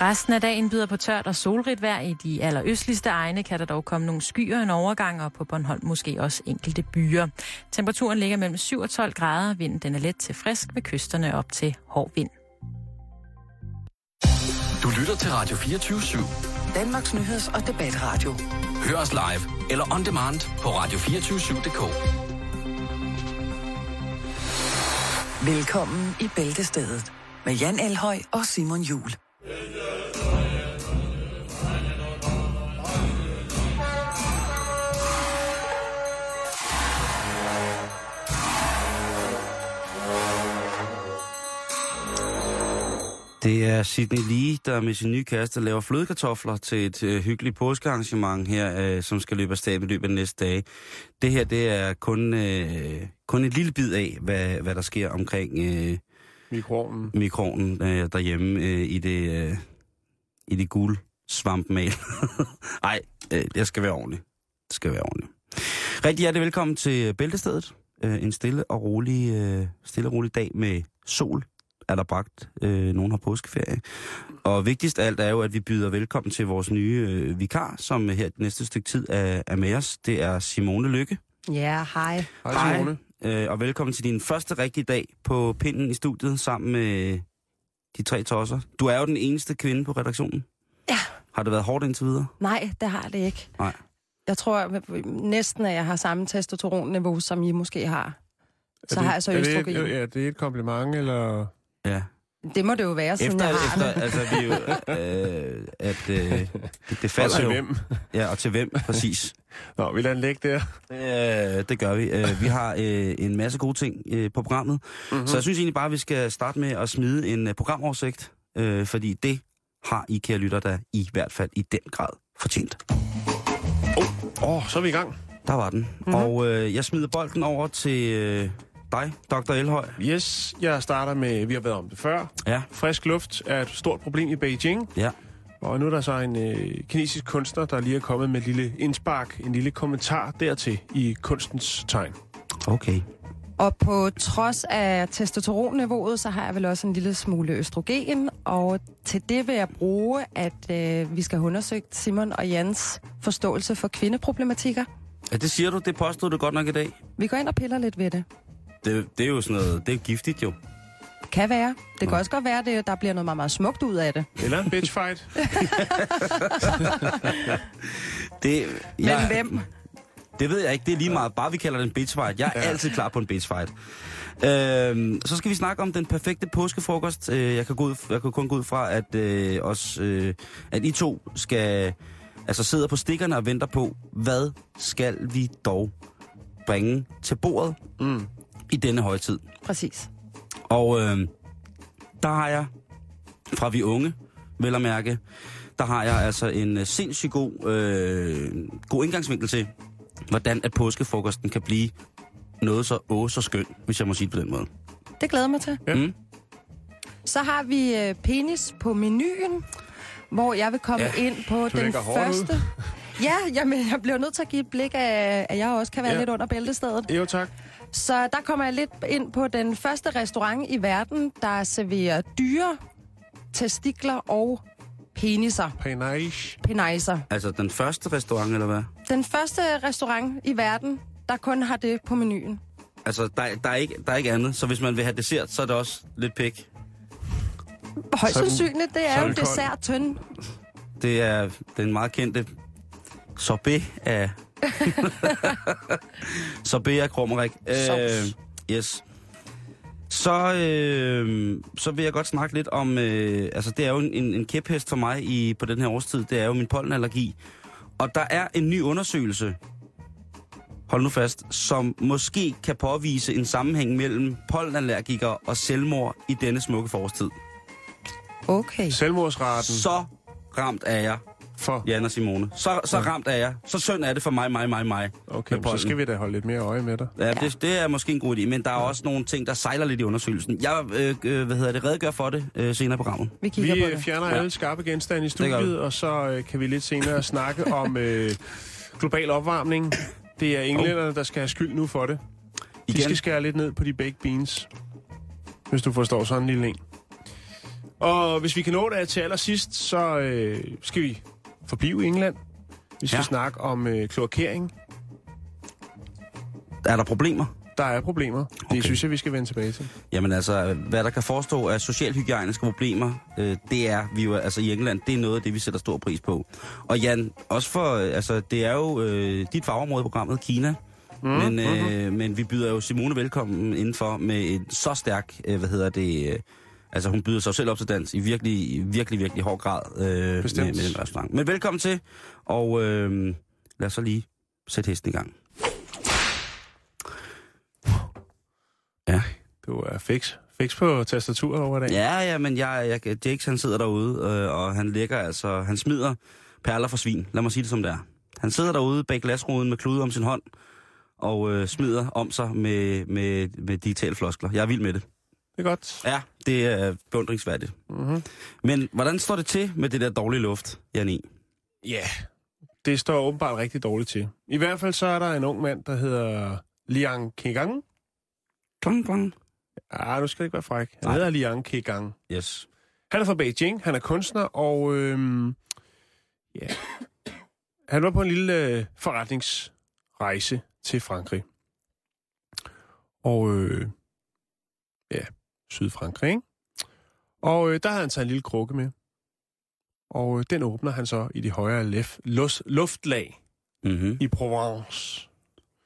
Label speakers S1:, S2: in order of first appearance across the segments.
S1: Resten af dagen byder på tørt og solrigt vejr. I de allerøstligste egne kan der dog komme nogle skyer en overgang, og på Bornholm måske også enkelte byer. Temperaturen ligger mellem 7 og 12 grader. Vinden den er let til frisk ved kysterne op til hård vind.
S2: Du lytter til Radio 24 /7.
S3: Danmarks nyheds- og debatradio.
S2: Hør os live eller on demand på radio247.dk.
S3: Velkommen i Bæltestedet med Jan Elhøj og Simon Jul.
S4: Det er Sidney Lee, der med sin nye kæreste laver flødekartofler til et øh, hyggeligt påskearrangement her, øh, som skal løbe af stab i løbet af næste dage. Det her, det er kun, øh, kun et lille bid af, hvad, hvad der sker omkring øh,
S5: Mikroovnen.
S4: mikronen øh, derhjemme øh, i det, øh, i det gule svampmal. Nej, øh, det skal være ordentligt. Det skal være ordentligt. Rigtig hjertelig velkommen til Bæltestedet. Øh, en stille og rolig, øh, stille og rolig dag med sol er der bragt. Øh, nogen har påskeferie. Og vigtigst af alt er jo, at vi byder velkommen til vores nye øh, vikar, som her det næste stykke tid er, er med os. Det er Simone Lykke.
S6: Ja, hej.
S5: Hej, Simone.
S4: Øh, og velkommen til din første rigtige dag på pinden i studiet sammen med de tre tosser. Du er jo den eneste kvinde på redaktionen.
S6: Ja.
S4: Har det været hårdt indtil videre?
S6: Nej, det har det ikke.
S4: Nej.
S6: Jeg tror næsten, at jeg har samme testosteronniveau, som I måske har. Så
S5: det-
S6: har jeg så
S5: er det
S6: østrogen.
S5: et- Ja, det er et kompliment, eller...
S4: Ja.
S6: Det må det jo være, siden
S4: Efter,
S6: jeg har
S4: efter
S6: det.
S4: altså, vi er jo, øh, at øh, det, det
S5: Og
S4: falder
S5: til
S4: jo.
S5: hvem?
S4: Ja, og til hvem, præcis.
S5: Nå, vi lader den ligge der.
S4: Øh, det gør vi. Øh, vi har øh, en masse gode ting øh, på programmet. Mm-hmm. Så jeg synes egentlig bare, at vi skal starte med at smide en øh, programoversigt. Øh, fordi det har I, kære lytter, der i hvert fald i den grad fortjent.
S5: Åh, oh, så er vi i gang.
S4: Der var den. Mm-hmm. Og øh, jeg smider bolden over til øh, dig, Dr. Elhøj.
S5: Yes, jeg starter med, vi har været om det før.
S4: Ja,
S5: Frisk luft er et stort problem i Beijing.
S4: ja.
S5: Og nu er der så en øh, kinesisk kunstner, der lige er kommet med et lille indspark, en lille kommentar dertil i kunstens tegn.
S4: Okay.
S6: Og på trods af testosteronniveauet, så har jeg vel også en lille smule østrogen. Og til det vil jeg bruge, at øh, vi skal have undersøgt Simon og Jans forståelse for kvindeproblematikker.
S4: Ja, det siger du. Det påstod du godt nok i dag.
S6: Vi går ind og piller lidt ved det.
S4: Det, det er jo sådan noget, det er giftigt jo.
S6: Kan være. Det kan også godt være, at der bliver noget meget, meget smukt ud af det.
S5: Eller en bitchfight.
S4: Det,
S6: Men
S4: jeg,
S6: hvem?
S4: Det ved jeg ikke. Det er lige meget. Bare vi kalder det en bitchfight. Jeg er ja. altid klar på en bitchfight. Øhm, så skal vi snakke om den perfekte påskefrokost. Øh, jeg, kan gå ud, jeg kan kun gå ud fra, at, øh, os, øh, at I to skal altså sidder på stikkerne og venter på, hvad skal vi dog bringe til bordet
S5: Mm.
S4: I denne højtid.
S6: Præcis.
S4: Og øh, der har jeg, fra vi unge, vel at mærke, der har jeg altså en øh, sindssygt god, øh, god indgangsvinkel til, hvordan at påskefrokosten kan blive noget så åh så skøn, hvis jeg må sige det på den måde.
S6: Det glæder mig til.
S5: Ja.
S4: Mm.
S6: Så har vi øh, penis på menuen, hvor jeg vil komme
S4: Ja,
S6: ind på den
S5: hårdt ud.
S6: første... Ja, jamen, jeg bliver nødt til at give et blik af, at jeg også kan være
S5: ja.
S6: lidt under bæltestedet.
S5: Jo, tak.
S6: Så der kommer jeg lidt ind på den første restaurant i verden, der serverer dyre testikler og peniser.
S5: Panache.
S6: Peniser.
S4: Altså den første restaurant, eller hvad?
S6: Den første restaurant i verden, der kun har det på menuen.
S4: Altså, der, der, er ikke, der er ikke andet. Så hvis man vil have dessert, så er det også lidt pæk.
S6: Højst sandsynligt, det er jo dessert tynd.
S4: Det er den meget kendte sorbet af... sorbet af krummerik.
S6: Sovs.
S4: yes. Så, øh, så vil jeg godt snakke lidt om... Øh, altså, det er jo en, en, en kæphest for mig i, på den her årstid. Det er jo min pollenallergi. Og der er en ny undersøgelse, hold nu fast, som måske kan påvise en sammenhæng mellem pollenallergikere og selvmord i denne smukke forårstid.
S6: Okay.
S5: Selvmordsraten
S4: Så ramt er jeg,
S5: for...
S4: Jan og Simone. Så, så ramt er jeg. Så synd er det for mig, mig, mig, mig.
S5: Okay, så skal vi da holde lidt mere øje med dig.
S4: Ja, det, det er måske en god idé, men der er også nogle ting, der sejler lidt i undersøgelsen. Jeg øh, øh, hvad hedder det, redegør for det øh, senere i programmet.
S6: Vi kigger
S5: Vi
S6: på det.
S5: fjerner
S4: Ja.
S5: alle skarpe genstande i studiet, og så øh, kan vi lidt senere snakke om øh, global opvarmning. Det er englænderne, der skal have skyld nu for det. De
S4: Igen.
S5: skal skære lidt ned på de baked beans, hvis du forstår sådan en lille en. Og hvis vi kan nå det til allersidst, så øh, skal vi forblive i England. Vi skal
S4: Ja.
S5: snakke om øh, kloakering.
S4: Er der problemer?
S5: Der er problemer. Det
S4: Okay.
S5: synes jeg, vi skal vende tilbage til.
S4: Jamen altså, hvad der kan forestå af socialhygiejniske problemer, øh, det er vi jo, altså i England, det er noget af det, vi sætter stor pris på. Og Jan, også for, øh, altså det er jo øh, dit fagområde i programmet, Kina, mm, men, øh, men vi byder jo Simone velkommen indenfor med en så stærk, øh, hvad hedder det, øh, altså hun byder sig selv op til dans i virkelig, virkelig, virkelig hård grad øh, med,
S5: Bestemt.
S4: med den restaurant. Men velkommen til, og øh, lad os så lige sætte hesten i gang. Ja.
S5: Du er fix, fix på tastaturet over dag.
S4: Ja, ja, men jeg, jeg, Jakes han sidder derude, øh, og han ligger altså, han smider perler for svin. Lad mig sige det som det er. Han sidder derude bag glasruden med klude om sin hånd, og øh, smider om sig med, med, med digitale floskler. Jeg er vild med det.
S5: Det er godt.
S4: Ja, det er beundringsværdigt.
S5: Mm-hmm.
S4: Men hvordan står det til med det der dårlige luft, Jan E?
S5: Ja, det står åbenbart rigtig dårligt til. I hvert fald så er der en ung mand, der hedder Liang Kegang.
S4: Klang, klang.
S5: Ah, nu skal ikke være fræk. Han
S4: Nej.
S5: hedder Liang Kegang.
S4: Yes.
S5: Han er fra Beijing, han er kunstner, og øhm, ja, han var på en lille øh, forretningsrejse til Frankrig. Og øh, ja, Sydfrankrig, ikke? Og øh, der havde han taget en lille krukke med. Og øh, den åbner han så i de højere lef, lus, luftlag
S4: Mm-hmm.
S5: i Provence.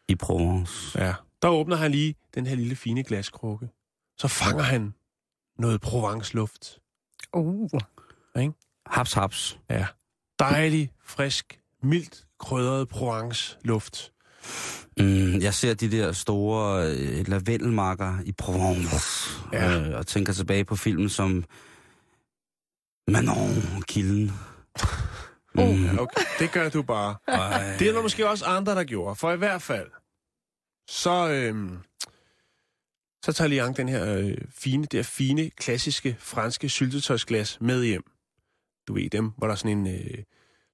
S4: I Provence.
S5: Ja. Der åbner han lige den her lille fine glaskrukke. Så fanger han noget Provence-luft.
S6: Uh.
S4: Haps, haps.
S5: Ja. Dejlig, frisk, mildt krydret Provence-luft.
S4: Mm, jeg ser de der store øh, lavendelmarker i Provence,
S5: Ja.
S4: øh, og tænker tilbage på filmen som Manon, Kilden. Mm.
S5: Ja, okay. Det gør du bare.
S4: Ej.
S5: Det er der måske også andre, der gjorde. For i hvert fald, så, øhm, så tager Liang den her øh, fine, det her fine, klassiske franske syltetøjsglas med hjem. Du ved dem, hvor der er sådan en øh,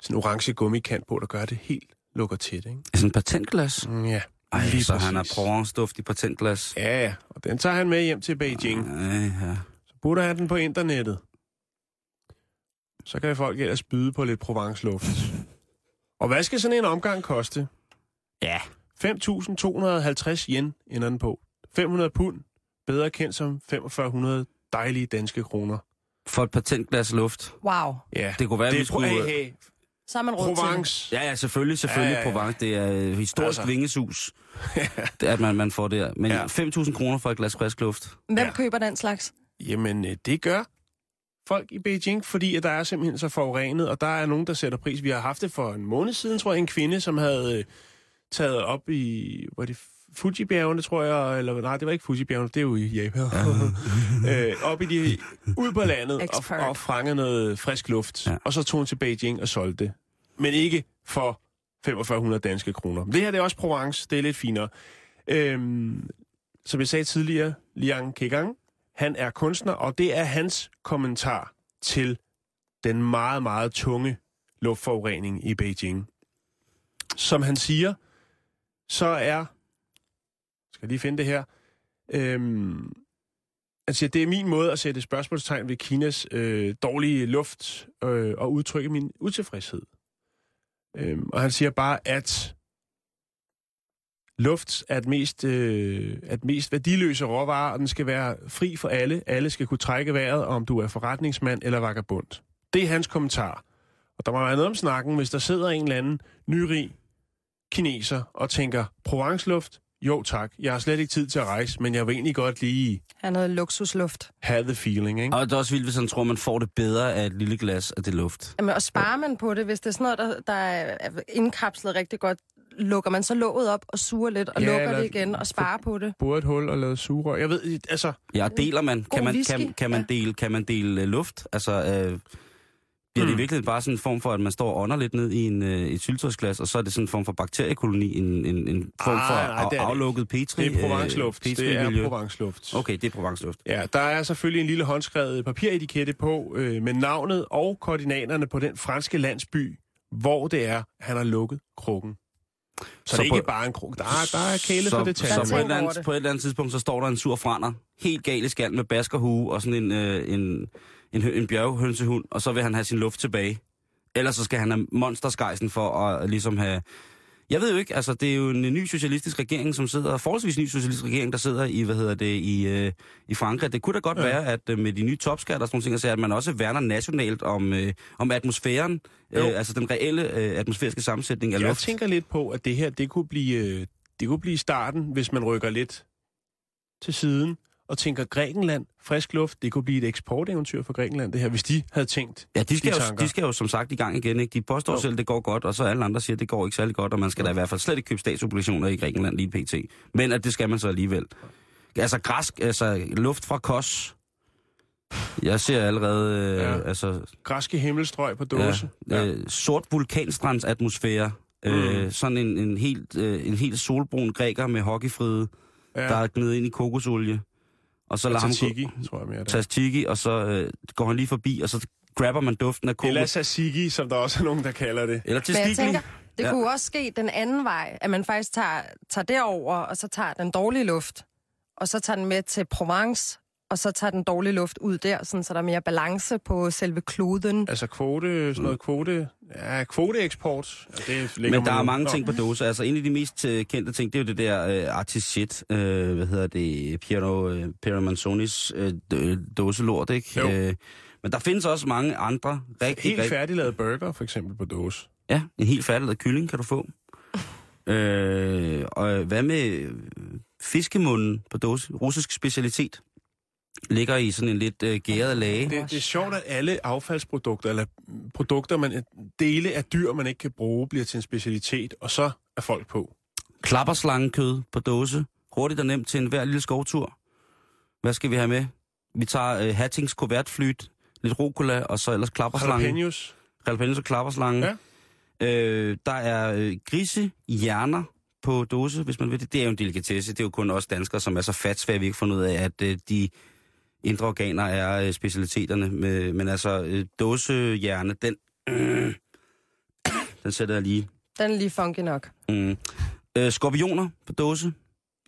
S5: sådan en orange gummikant på, der gør det helt lukker tæt, ikke?
S4: Sådan en patentglas?
S5: Mm, Ja,
S4: Ej,
S5: lige
S4: så han har
S5: præcis.
S4: Provence-duft i patentglas.
S5: Ja, ja, og den tager han med hjem til Beijing.
S4: Ej, ja.
S5: Så putter han den på internettet. Så kan folk ellers byde på lidt Provence-luft. Og hvad skal sådan en omgang koste?
S4: Ja.
S5: 5.250 yen ender den på. 500 pund, bedre kendt som 4500 dejlige danske kroner.
S4: For et patentglas luft.
S6: Wow.
S5: Ja,
S4: Det kunne være,
S5: det
S4: vi
S5: er
S4: skulle...
S5: Hey, hey.
S6: Så har man råd til det.
S5: Provence.
S4: Ja, ja, selvfølgelig, selvfølgelig
S5: Ja,
S4: ja,
S5: ja.
S4: Provence. Det er et historisk
S5: Altså.
S4: vingesus, det, at man, man får der. Men
S5: Ja.
S4: ja. 5.000 kroner for et glas frisk luft.
S6: Hvem
S5: Ja.
S6: køber den slags?
S5: Jamen, øh, det gør folk i Beijing, fordi at der er simpelthen så forurenet, og der er nogen, der sætter pris. Vi har haft det for en måned siden, tror jeg, en kvinde, som havde øh, taget op i, var det Fuji-bjergene, tror jeg, eller nej, det var ikke Fuji-bjergene, det er jo i Japan. øh, op i de, ud på landet og,
S6: Expert.
S5: og fanget noget frisk luft. Ja. og så tog hun til Beijing og solgte det. Men ikke for 4500 danske kroner. Det her det er også Provence, det er lidt finere. Øhm, som jeg sagde tidligere, Liang Kegang, han er kunstner, og det er hans kommentar til den meget, meget tunge luftforurening i Beijing. Som han siger, så er... Skal jeg lige finde det her? Øhm, altså, det er min måde at sætte spørgsmålstegn ved Kinas øh, dårlige luft øh, og udtrykke min utilfredshed. Øhm, og han siger bare, at luft er det mest, øh, er mest værdiløse råvare, og den skal være fri for alle. Alle skal kunne trække vejret, om du er forretningsmand eller vagabond. Det er hans kommentar. Og der må være noget om snakken, hvis der sidder en eller anden nyrig kineser og tænker, Provence-luft? Jo tak, jeg har slet ikke tid til at rejse, men jeg vil egentlig godt lige
S6: Han noget luksusluft.
S5: have the feeling, ikke?
S4: Og det er også vildt, hvis han tror, man får det bedre af et lille glas af det luft.
S6: Jamen, og sparer man på det, hvis det er sådan noget, der, der er indkapslet rigtig godt, lukker man så låget op og suger lidt, og
S5: Ja,
S6: lukker det igen og sparer på det.
S5: Bore et hul og lave sugerør. Jeg ved, altså,
S4: Ja, deler man.
S6: God
S4: Kan man,
S6: whisky,
S4: kan, kan man
S6: ja.
S4: dele, kan man dele øh, luft? Altså, øh, bliver det
S5: Mm.
S4: i virkeligheden bare sådan en form for, at man står og ånder lidt ned i en, øh, et syltøjsglas, og så er det sådan en form for bakteriekoloni, en, en, en form
S5: Ah,
S4: for
S5: nej, det
S4: af,
S5: det
S4: aflukket petri?
S5: det er Provence-luft.
S4: Øh,
S5: det er. Provence-luft.
S4: Okay, det er Provence-luft.
S5: Ja, der er selvfølgelig en lille håndskrevet papiretikette på øh, med navnet og koordinaterne på den franske landsby, hvor det er, han har lukket krukken. Så, så
S4: Så
S5: det er ikke bare en kruk. Der er, der er kæle
S4: så,
S5: for
S4: så
S5: detaljer.
S4: på, et andet,
S6: det.
S4: på et eller andet tidspunkt, så står der en sur frander, helt gal i skallen med baskerhue og sådan en, øh, en, en, en bjerghønsehund, og så vil han have sin luft tilbage. Ellers så skal han have monsterskejsen for at ligesom have... Jeg ved jo ikke, altså det er jo en ny socialistisk regering, som sidder, forholdsvis ny socialistisk regering, der sidder i, hvad hedder det, i, øh, i Frankrig. Det kunne da godt ja. være, at øh, med de nye topskatter og sådan nogle ting, så at man også værner nationalt om, øh, om atmosfæren, øh, altså den reelle øh, atmosfæriske sammensætning af
S5: Jeg
S4: luft.
S5: tænker lidt på, at det her, det kunne blive, øh, det kunne blive starten, hvis man rykker lidt til siden og tænker Grækenland, frisk luft, det kunne blive et eksporteventyr for Grækenland, det her, hvis de havde tænkt
S4: Ja, de skal,
S5: de
S4: jo, de skal jo som sagt i gang igen. Ikke? De påstår
S5: Jo.
S4: jo. selv, det går godt, og så alle andre siger, det går ikke særlig godt, og man skal da i hvert fald slet ikke købe statsobligationer i Grækenland lige pt. Men at det skal man så alligevel. Altså græsk, altså luft fra Kos. Jeg ser allerede, øh,
S5: Ja.
S4: altså,
S5: græske himmelstrøg på dåse.
S4: ja, øh, sort vulkanstrandsatmosfære. Mm. Øh, sådan en, en, helt, øh, en helt solbrun græker med hockeyfride, ja. der er gnedet ind i kokosolie. Og så lader ham
S5: Tzatziki, tror jeg mere. det er.
S4: tzatziki, og så øh, går han lige forbi, og så grabber man duften af kokos.
S5: Eller tzatziki, som der også er nogen, der kalder det.
S4: Eller
S6: tænker, det
S4: ja.
S6: kunne også ske den anden vej, at man faktisk tager, tager derover og så tager den dårlige luft, og så tager den med til Provence, og så tager den dårlige luft ud der, sådan, så der er mere balance på selve kloden.
S5: Altså kvote, sådan noget kvote, ja, kvoteeksport. Ja, det ligger
S4: Men der
S5: man
S4: er mange ting på dåse. Altså en af de mest øh, kendte ting, det er jo det der øh, artist shit. Øh, hvad hedder det? Piero, øh, Piero Manzonis d- dåselort, ikke?
S5: Jo.
S4: Øh, men der findes også mange andre rigtig,
S5: Helt
S4: rigtig...
S5: færdiglavet burger, for eksempel på dåse.
S4: Ja, en helt færdiglavet kylling kan du få. øh, og hvad med fiskemunden på dåse? Russisk specialitet. Ligger i sådan en lidt øh, gæret lage.
S5: Det, det er sjovt, at alle affaldsprodukter, eller produkter, man, dele af dyr, man ikke kan bruge, bliver til en specialitet, og så er folk på.
S4: Klapperslangekød på dåse. Hurtigt og nemt til en hver lille skovtur. Hvad skal vi have med? Vi tager øh, Hattings kuvertflyt, lidt rucola, og så ellers klapperslange.
S5: Jalapenos.
S4: Jalapenos og klapperslange. Ja. Øh, der er øh, grisehjerner på dåse, hvis man ved det. Det er jo en delikatesse. Det er jo kun os danskere, som er så fatsvære, at vi ikke fundet ud af, at øh, de indre organer er øh, specialiteterne. Med, men altså, øh, dåsehjerne, den, øh, den sætter jeg lige
S6: Den er lige funky nok.
S4: Mm. Øh, skorpioner på dåse.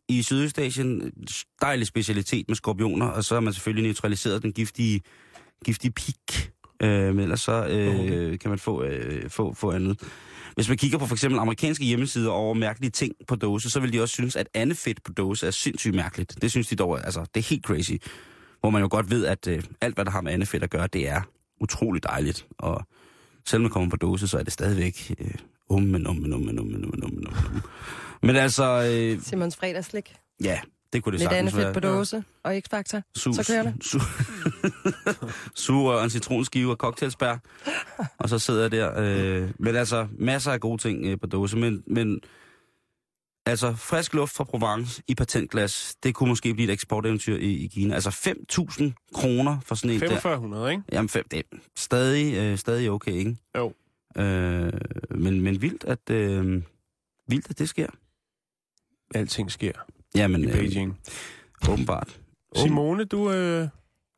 S4: I Sydøstasien, dejlig specialitet med skorpioner, og så har man selvfølgelig neutraliseret den giftige, giftige pik. Øh, men ellers så øh, kan man få, øh, få, få andet. Hvis man kigger på for eksempel amerikanske hjemmesider over mærkelige ting på dåse, så vil de også synes, at andefedt på dåse er sindssygt mærkeligt. Det synes de dog, altså, det er helt crazy. Hvor man jo godt ved, at øh, alt, hvad der har med andefedt at gøre, det er utroligt dejligt. Og selvom man kommer på dåse, så er det stadigvæk øh, um, men um, men um, men um, men um, um, men altså, øh,
S6: Simons fredagslik.
S4: ja, det kunne det
S6: Lidt
S4: sagtens være.
S6: fedt på dåse og X-Factor.
S4: Su-
S6: Så kører det.
S4: Su- Sugerør, en citronskive og cocktailsbær. og så sidder jeg der. Øh, men altså, masser af gode ting øh, på dåse. Men, men altså, frisk luft fra Provence i patentglas, det kunne måske blive et eksporteventyr i, i Kina. Altså 5.000 kroner for sådan en der.
S5: 4500, ikke?
S4: Jamen, fem, det er stadig, øh, stadig okay, ikke?
S5: Jo.
S4: Øh, men, men vildt, at, øh, vildt, at det sker.
S5: Alting sker
S4: Jamen,
S5: i
S4: øh,
S5: Beijing.
S4: åbenbart.
S5: Simone, du øh,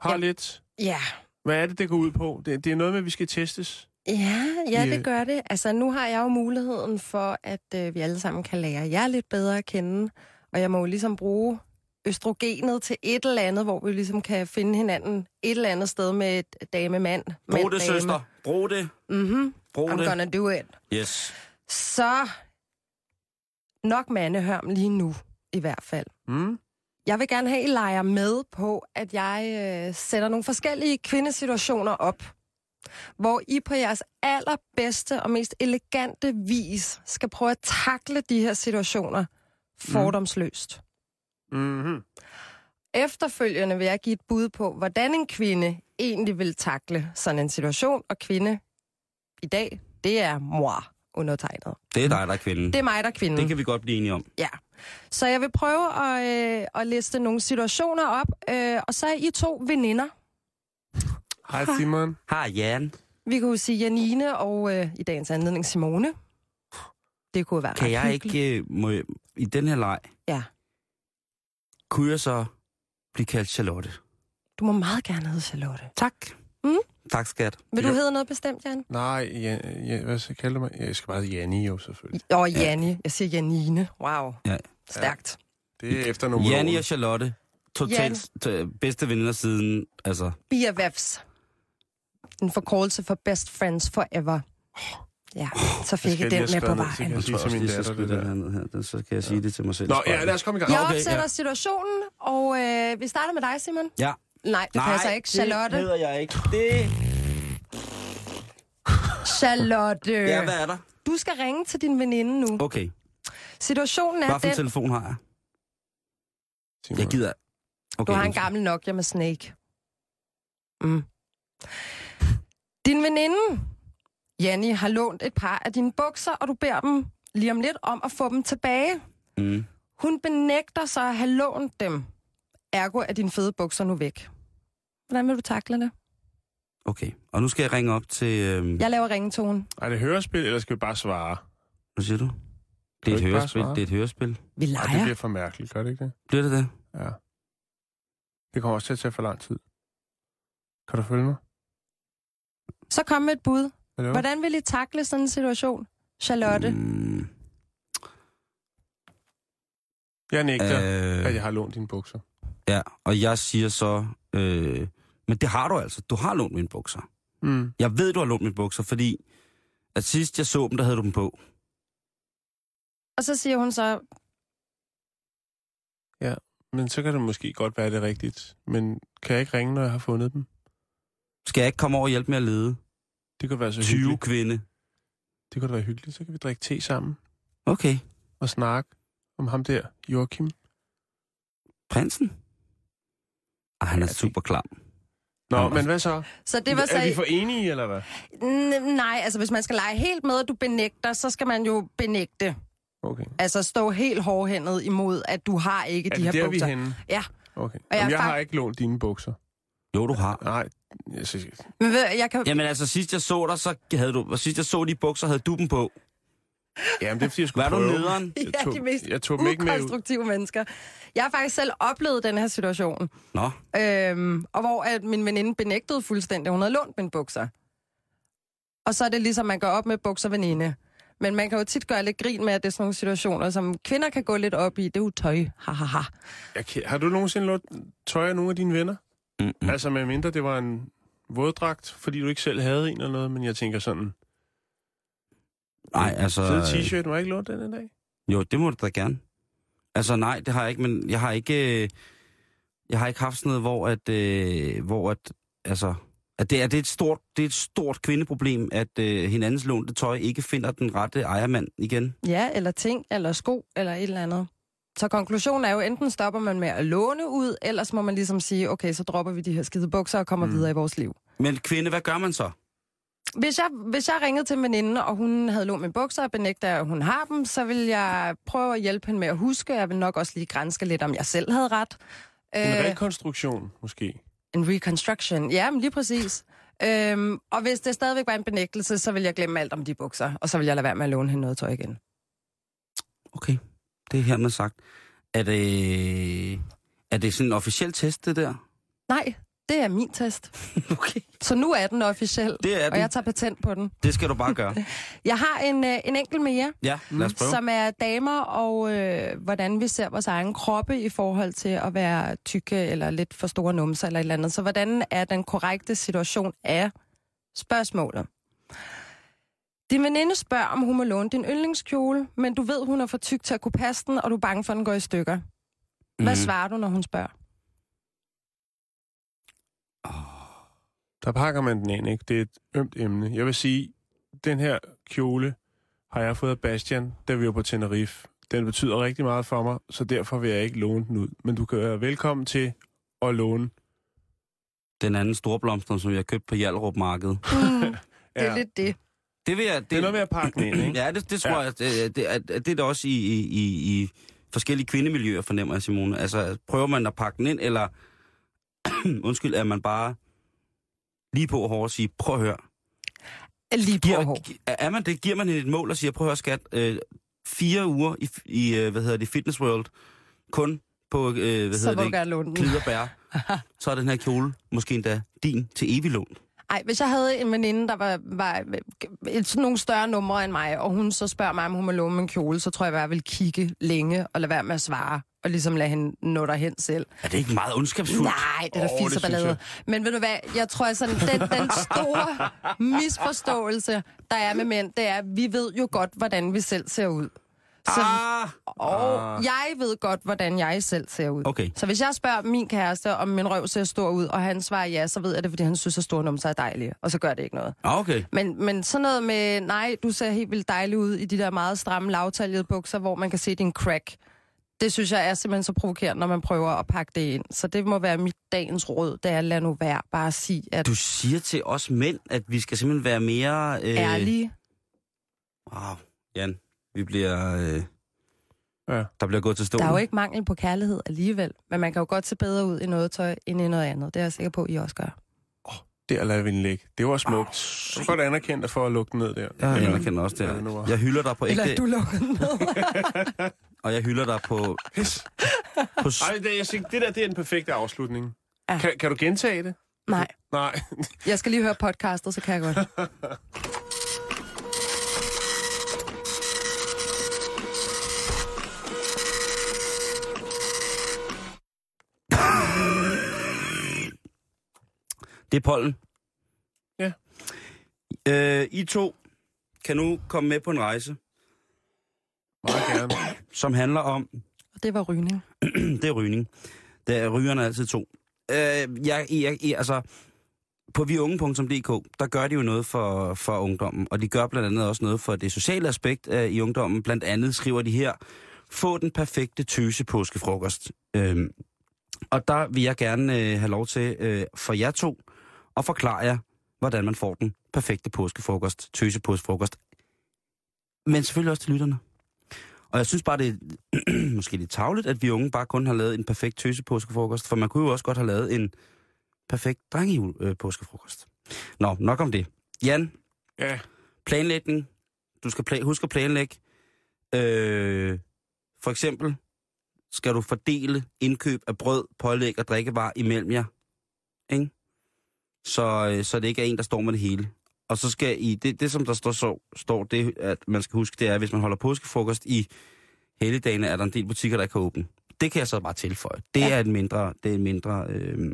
S5: har
S6: Ja.
S5: lidt...
S6: Ja,
S5: Hvad er det, det går ud på? Det, det er noget med, at vi skal testes.
S6: Ja, ja, det gør det. Altså, nu har jeg jo muligheden for, at øh, vi alle sammen kan lære jer lidt bedre at kende. Og jeg må jo ligesom bruge østrogenet til et eller andet, hvor vi ligesom kan finde hinanden et eller andet sted med et dame-mand.
S4: Brug det, søster. Brug det.
S6: Mhm,
S4: Brug
S6: I'm
S4: det.
S6: gonna do it.
S4: Yes.
S6: Så nok mandehørm lige nu, i hvert fald.
S5: Mm?
S6: Jeg vil gerne have, at I leger med på, at jeg øh, sætter nogle forskellige kvindesituationer op, hvor I på jeres allerbedste og mest elegante vis skal prøve at takle de her situationer fordomsløst.
S5: Mm-hmm.
S6: Efterfølgende vil jeg give et bud på, hvordan en kvinde egentlig vil takle sådan en situation, og kvinde i dag, det er mor undertegnet.
S4: Det er dig, der er kvinden.
S6: Det er mig, der er kvinden.
S4: Det kan vi godt blive enige om.
S6: Ja. Så jeg vil prøve at, øh, at liste nogle situationer op, øh, og så er I to veninder.
S5: Hej, Simon.
S4: Har Jan.
S6: Vi kunne sige Janine og øh, i dagens anledning Simone. Det kunne være
S4: Kan jeg
S6: hyggeligt.
S4: ikke, øh, må jeg, i den her leg,
S6: Ja.
S4: kunne jeg så blive kaldt Charlotte?
S6: Du må meget gerne hedde Charlotte.
S4: Tak.
S6: Mm.
S4: Tak, skat.
S6: Vil du hedde noget bestemt, Jan?
S5: Nej, ja, ja, hvad skal jeg kalde mig? Jeg skal bare hedde Janni jo, selvfølgelig.
S6: Åh, oh, Janni. Jeg siger Janine. Wow.
S4: Ja.
S6: Stærkt.
S5: Det er efter nogle
S4: Janni og Charlotte, totalt t- bedste veninder siden, altså,
S6: BFFs. En forkortelse for best friends forever. Ja, så fik jeg
S5: jeg
S6: den med på vejen.
S5: jeg
S4: tror også
S5: min datter, det der.
S4: ned her. Så kan jeg sige det til mig selv.
S5: Nå, ja, lad os komme i gang.
S6: Jeg
S5: Okay,
S6: opsætter
S5: ja.
S6: situationen, og øh, vi starter med dig, Simon.
S4: Ja.
S6: Nej, det passer ikke. Charlotte.
S4: det hedder jeg ikke. Det...
S6: Charlotte.
S4: Ja, hvad er der?
S6: Du skal ringe til din veninde nu.
S4: Okay.
S6: Situationen er
S4: Hvad for en
S6: den,
S4: telefon har jeg? Jeg gider... Okay,
S6: du har en gammel Nokia med Snake. Mm. Din veninde, Janni, har lånt et par af dine bukser, og du beder dem lige om lidt om at få dem tilbage.
S4: Mm.
S6: Hun benægter sig at have lånt dem. Ergo er dine fede bukser nu væk. Hvordan vil du takle det?
S4: Okay, og nu skal jeg ringe op til... Øhm,
S6: Jeg laver ringetone.
S5: Er det hørespil, eller skal vi bare svare?
S4: Hvad siger du? Det er et hørespil. Det er et hørespil.
S6: Vi
S5: Nej, det
S6: leger.
S5: bliver for mærkeligt, gør det ikke det?
S4: Bliver det det?
S5: Ja. Det kommer også til at tage for lang tid. Kan du følge mig?
S6: Så kom med et bud.
S5: Hallo?
S6: Hvordan vil I takle sådan en situation? Charlotte.
S4: Mm,
S5: Jeg nægter, øh... at jeg har lånt dine bukser.
S4: ja, og jeg siger så... Øh, men det har du altså. Du har lånt mine bukser.
S5: Mm.
S4: Jeg ved, du har lånt mine bukser, fordi at sidst jeg så dem, der havde du dem på.
S6: Og så siger hun så,
S5: Men så kan det måske godt være det rigtigt. Men kan jeg ikke ringe, når jeg har fundet dem?
S4: Skal jeg ikke komme over og hjælpe med at lede?
S5: Det kunne være så
S4: 20
S5: hyggeligt.
S4: kvinde.
S5: Det kunne da være hyggeligt. Så kan vi drikke te sammen
S4: Okay.
S5: og snakke om ham der, Joachim.
S4: Prinsen? Ej, han er
S5: Ja, det-
S4: super klam.
S5: Nå,
S4: Jamen,
S5: men hvad så?
S6: så det var så...
S5: Er vi for enige, eller hvad?
S6: N- nej, altså hvis man skal lege helt med, at du benægter, så skal man jo benægte.
S5: Okay.
S6: Altså stå helt hårdhændet imod, at du har ikke
S5: Er
S6: de
S5: det
S6: her
S5: der,
S6: bukser.
S5: vi er henne?
S6: Ja.
S5: Okay.
S6: jeg
S5: Jamen,
S6: er
S5: jeg har ikke lånt dine bukser.
S4: Jo, du har.
S5: Nej, jeg synes,
S6: Men ved, du, jeg kan...
S4: Jamen altså, sidst jeg så dig, så havde du... Sidst jeg så de bukser, havde du dem på.
S5: Jamen, det er fordi, jeg skulle
S4: Var du
S5: prøve.
S4: nederen?
S5: Jeg
S6: Ja,
S5: tog,
S6: de mest
S5: jeg tog dem ikke med ud.
S6: ukonstruktive mennesker. Jeg har faktisk selv oplevet den her situation,
S4: Nå,
S6: øhm, og hvor at min veninde benægtede fuldstændig, at hun havde lånt mine bukser. Og så er det ligesom, man går op med bukser veninde. Men man kan jo tit gøre lidt grin med, at det er sådan nogle situationer, som kvinder kan gå lidt op i. Det er jo tøj. Ha, ha, ha.
S5: Jeg Har du nogensinde lånt tøj af nogle af dine venner?
S4: Mm-mm.
S5: Altså med mindre det var en våddragt, fordi du ikke selv havde en eller noget, men jeg tænker sådan...
S4: nej, altså...
S5: Så t-shirt, må jeg ikke låne den en dag?
S4: Jo, det må du da gerne. Altså nej, det har jeg ikke, men jeg har ikke... øh, Jeg har ikke haft sådan noget, hvor at... Øh, hvor at altså, at det, er, det, er et stort, det er et stort kvindeproblem, at øh, hinandens lånte tøj ikke finder den rette ejermand igen.
S6: Ja, eller ting, eller sko, eller et eller andet. Så konklusionen er jo, enten stopper man med at låne ud, ellers må man ligesom sige, okay, så dropper vi de her skide bukser og kommer mm. videre i vores liv.
S4: Men kvinde, hvad gør man så?
S6: Hvis jeg, hvis jeg ringede til en veninde, og hun havde lånt mine bukser og benægter, at hun har dem, så vil jeg prøve at hjælpe hende med at huske. Jeg vil nok også lige grænske lidt, om jeg selv havde ret.
S5: En
S6: Øh,
S5: rekonstruktion, måske.
S6: en reconstruction. Ja, men lige præcis. Øhm, og hvis det stadigvæk var en benægtelse, så vil jeg glemme alt om de bukser, og så vil jeg lade være med at låne hende noget tøj igen.
S4: Okay, det er hermed sagt. Er det, er det sådan en officiel test, det der?
S6: Nej, det er min test.
S4: Okay.
S6: Så nu er den officiel,
S4: Det er
S6: og
S4: den.
S6: jeg tager patent på den.
S4: Det skal du bare gøre.
S6: Jeg har en, øh, en enkelt mere,
S4: Ja, lad os prøve.
S6: som er damer og øh, hvordan vi ser vores egen kroppe i forhold til at være tykke eller lidt for store numser eller et eller andet. Så hvordan er den korrekte situation af spørgsmålet? Din veninde spørger, om hun må låne din yndlingskjole, men du ved, hun er for tyk til at kunne passe den, og du er bange for, at den går i stykker. Hvad
S4: Mhm.
S6: svarer du, når hun spørger?
S5: Der pakker man den ind, ikke? Det er et ømt emne. Jeg vil sige, den her kjole har jeg fået af Bastian, da vi var på Tenerife. Den betyder rigtig meget for mig, så derfor vil jeg ikke låne den ud. Men du kan være velkommen til at låne.
S4: Den anden storblomster, som jeg har købt på Hjalrup Marked.
S6: Mm, det er
S5: Ja.
S6: lidt det.
S4: Det vil jeg...
S5: Det er noget med at pakke den ind, ikke?
S4: Ja, det, det tror
S5: Ja.
S4: jeg, det, det, er- det er der også i, i, i, i forskellige kvindemiljøer, fornemmer jeg, Simone. Altså, prøver man at pakke den ind, eller... undskyld, er man bare lige på hårdt og sige, prøv at høre.
S6: Lige på
S4: Giver,
S6: hår.
S4: er man det, giver man et mål og siger, prøv at høre, skat, øh, fire uger i, i øh, hvad hedder det, Fitness World, kun på, øh, hvad
S6: Så
S4: hedder det,
S6: gerne låne den.
S4: klid og bær, så er den her kjole måske endda din til evig lån.
S6: Ej, hvis jeg havde en veninde, der var, var et, sådan nogle større numre end mig, og hun så spørger mig, om hun må låne min kjole, så tror jeg, at jeg vil kigge længe og lade være med at svare. og ligesom lade hende nå derhen selv.
S4: Er det ikke meget ondskabsfuldt?
S6: Nej, det er da oh, ballade. Men ved du hvad, jeg tror, at sådan, den, den store misforståelse, der er med mænd, det er, at vi ved jo godt, hvordan vi selv ser ud. Så,
S4: Ah!
S6: og jeg ved godt, hvordan jeg selv ser ud.
S4: Okay.
S6: Så hvis jeg spørger min kæreste, om min røv ser stor ud, og han svarer ja, så ved jeg det, fordi han synes, at store numser er dejlige. Og så gør det ikke noget.
S4: Ah, okay.
S6: Men, men sådan noget med, nej, du ser helt vildt dejlig ud i de der meget stramme, lavtaljede bukser, hvor man kan se din crack. Det synes jeg er simpelthen så provokerende, når man prøver at pakke det ind. Så det må være mit dagens råd, det er at lade nu være. Bare at sige, at
S4: Du siger til os mænd, at vi skal simpelthen være mere... Øh...
S6: ærlige.
S4: Wow, Jan, vi bliver... Øh...
S5: Ja.
S4: Der bliver gået til stålen.
S6: Der er jo ikke mangel på kærlighed alligevel, men man kan jo godt se bedre ud i noget tøj end i noget andet. Det er jeg sikker på, I også gør.
S5: Der lader vi den ligge. Det var smukt. Du er godt anerkendt for at lukke den ned der.
S4: Jeg
S5: Eller-
S4: anerkender også det her. Jeg hylder dig på
S6: Eller
S4: ægte,
S6: at du lukker den ned.
S4: og jeg hylder dig på...
S5: Pis.
S4: på s-
S5: Ej, det, jeg siger, det der det er den perfekte afslutning.
S6: Ja.
S5: Kan, kan du gentage det?
S6: Nej,
S5: Nej.
S6: jeg skal lige høre podcastet, så kan jeg godt.
S4: Det er pollen.
S5: Ja.
S4: Øh, I to kan nu komme med på en rejse,
S5: Meget gerne.
S4: som handler om...
S6: Og det var rygning.
S4: det er rygning. Det er rygerne altid to. Øh, jeg, jeg, jeg, altså, på viunge.dk, der gør de jo noget for, for ungdommen, og de gør blandt andet også noget for det sociale aspekt øh, i ungdommen. Blandt andet skriver de her, få den perfekte tøse påskefrokost. Øh, og der vil jeg gerne øh, have lov til øh, for jer to at forklare jer, hvordan man får den perfekte påskefrokost, tøse påskefrokost. Men selvfølgelig også til lytterne. Og jeg synes bare, det er måske lidt tavligt, at vi unge bare kun har lavet en perfekt tøse påskefrokost, for man kunne jo også godt have lavet en perfekt drenge øh. Nå, nok om det. Jan,
S5: Ja.
S4: planlægning. Du skal pla- huske at planlægge. Øh, for eksempel skal du fordele indkøb af brød, pålæg og drikkevarer imellem jer. Ikke? Så, øh, så det ikke er en, der står med det hele. Og så skal I, det, det som der står, så, står det, at man skal huske, det er, at hvis man holder påskefrokost i helligdagene, er der en del butikker, der ikke kan åbne. Det kan jeg så bare tilføje. Det
S6: Ja.
S4: er et mindre, det er et mindre øh,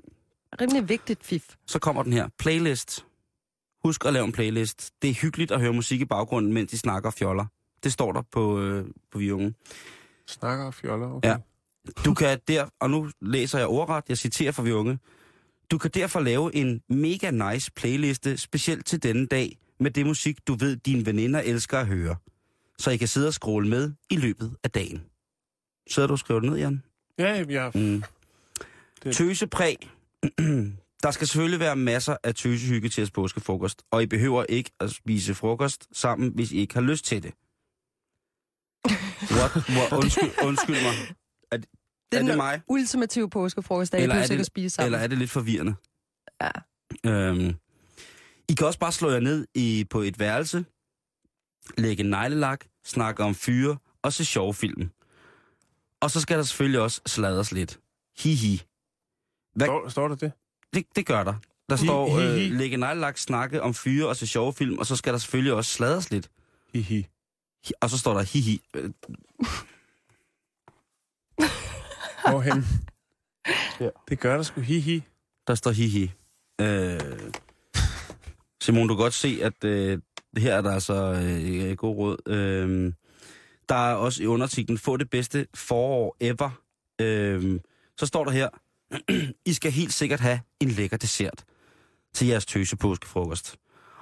S6: Rimelig vigtigt fif.
S4: så kommer den her. Playlist. Husk at lave en playlist. Det er hyggeligt at høre musik i baggrunden, mens de snakker og fjoller. Det står der på, øh, på vi unge.
S5: Snakker og fjoller, okay.
S4: Ja. Du kan der, og nu læser jeg ordret, jeg citerer for vi unge. Du kan derfor lave en mega nice playliste, specielt til denne dag, med det musik, du ved, dine veninder elsker at høre. Så I kan sidde og scrolle med i løbet af dagen. Sidder du og skriver det ned, Jan?
S5: Ja, ja.
S4: Mm.
S5: Det-
S4: Tøsepræg. Der skal selvfølgelig være masser af tøsehygge til jeres påskefrokost, og I behøver ikke at spise frokost sammen, hvis I ikke har lyst til det. What? What? Undskyld, undskyld mig. Er, det, er det
S6: den
S4: mig?
S6: ultimative påskefrokost, der
S4: Eller er det-
S6: at spise sammen.
S4: Eller er det lidt forvirrende?
S6: Ja.
S4: Øhm, I kan også bare slå jer ned i, på et værelse, lægge neglelak, snakke om fyre og se sjove film. Og så skal der selvfølgelig også sladres lidt. Hihi. Hvad,
S5: Står, står der det?
S4: det, det gør der. Der
S5: Hi-
S4: står,
S5: hi- hi.
S4: øh, lægge neglelak, snakke om fyre og se sjove film, og så skal der selvfølgelig også sladres lidt.
S5: Hihi.
S4: Hi- Og så står der hihi.
S5: Hvorhen?
S4: Ja.
S5: Det gør der sgu hihi.
S4: Der står hihi. Øh, Simon, du kan godt se, at øh, her er der altså øh, god råd. Øh, der er også i undertitlen, få det bedste forår ever. Øh, så står der her, I skal helt sikkert have en lækker dessert til jeres tøse påskefrokost.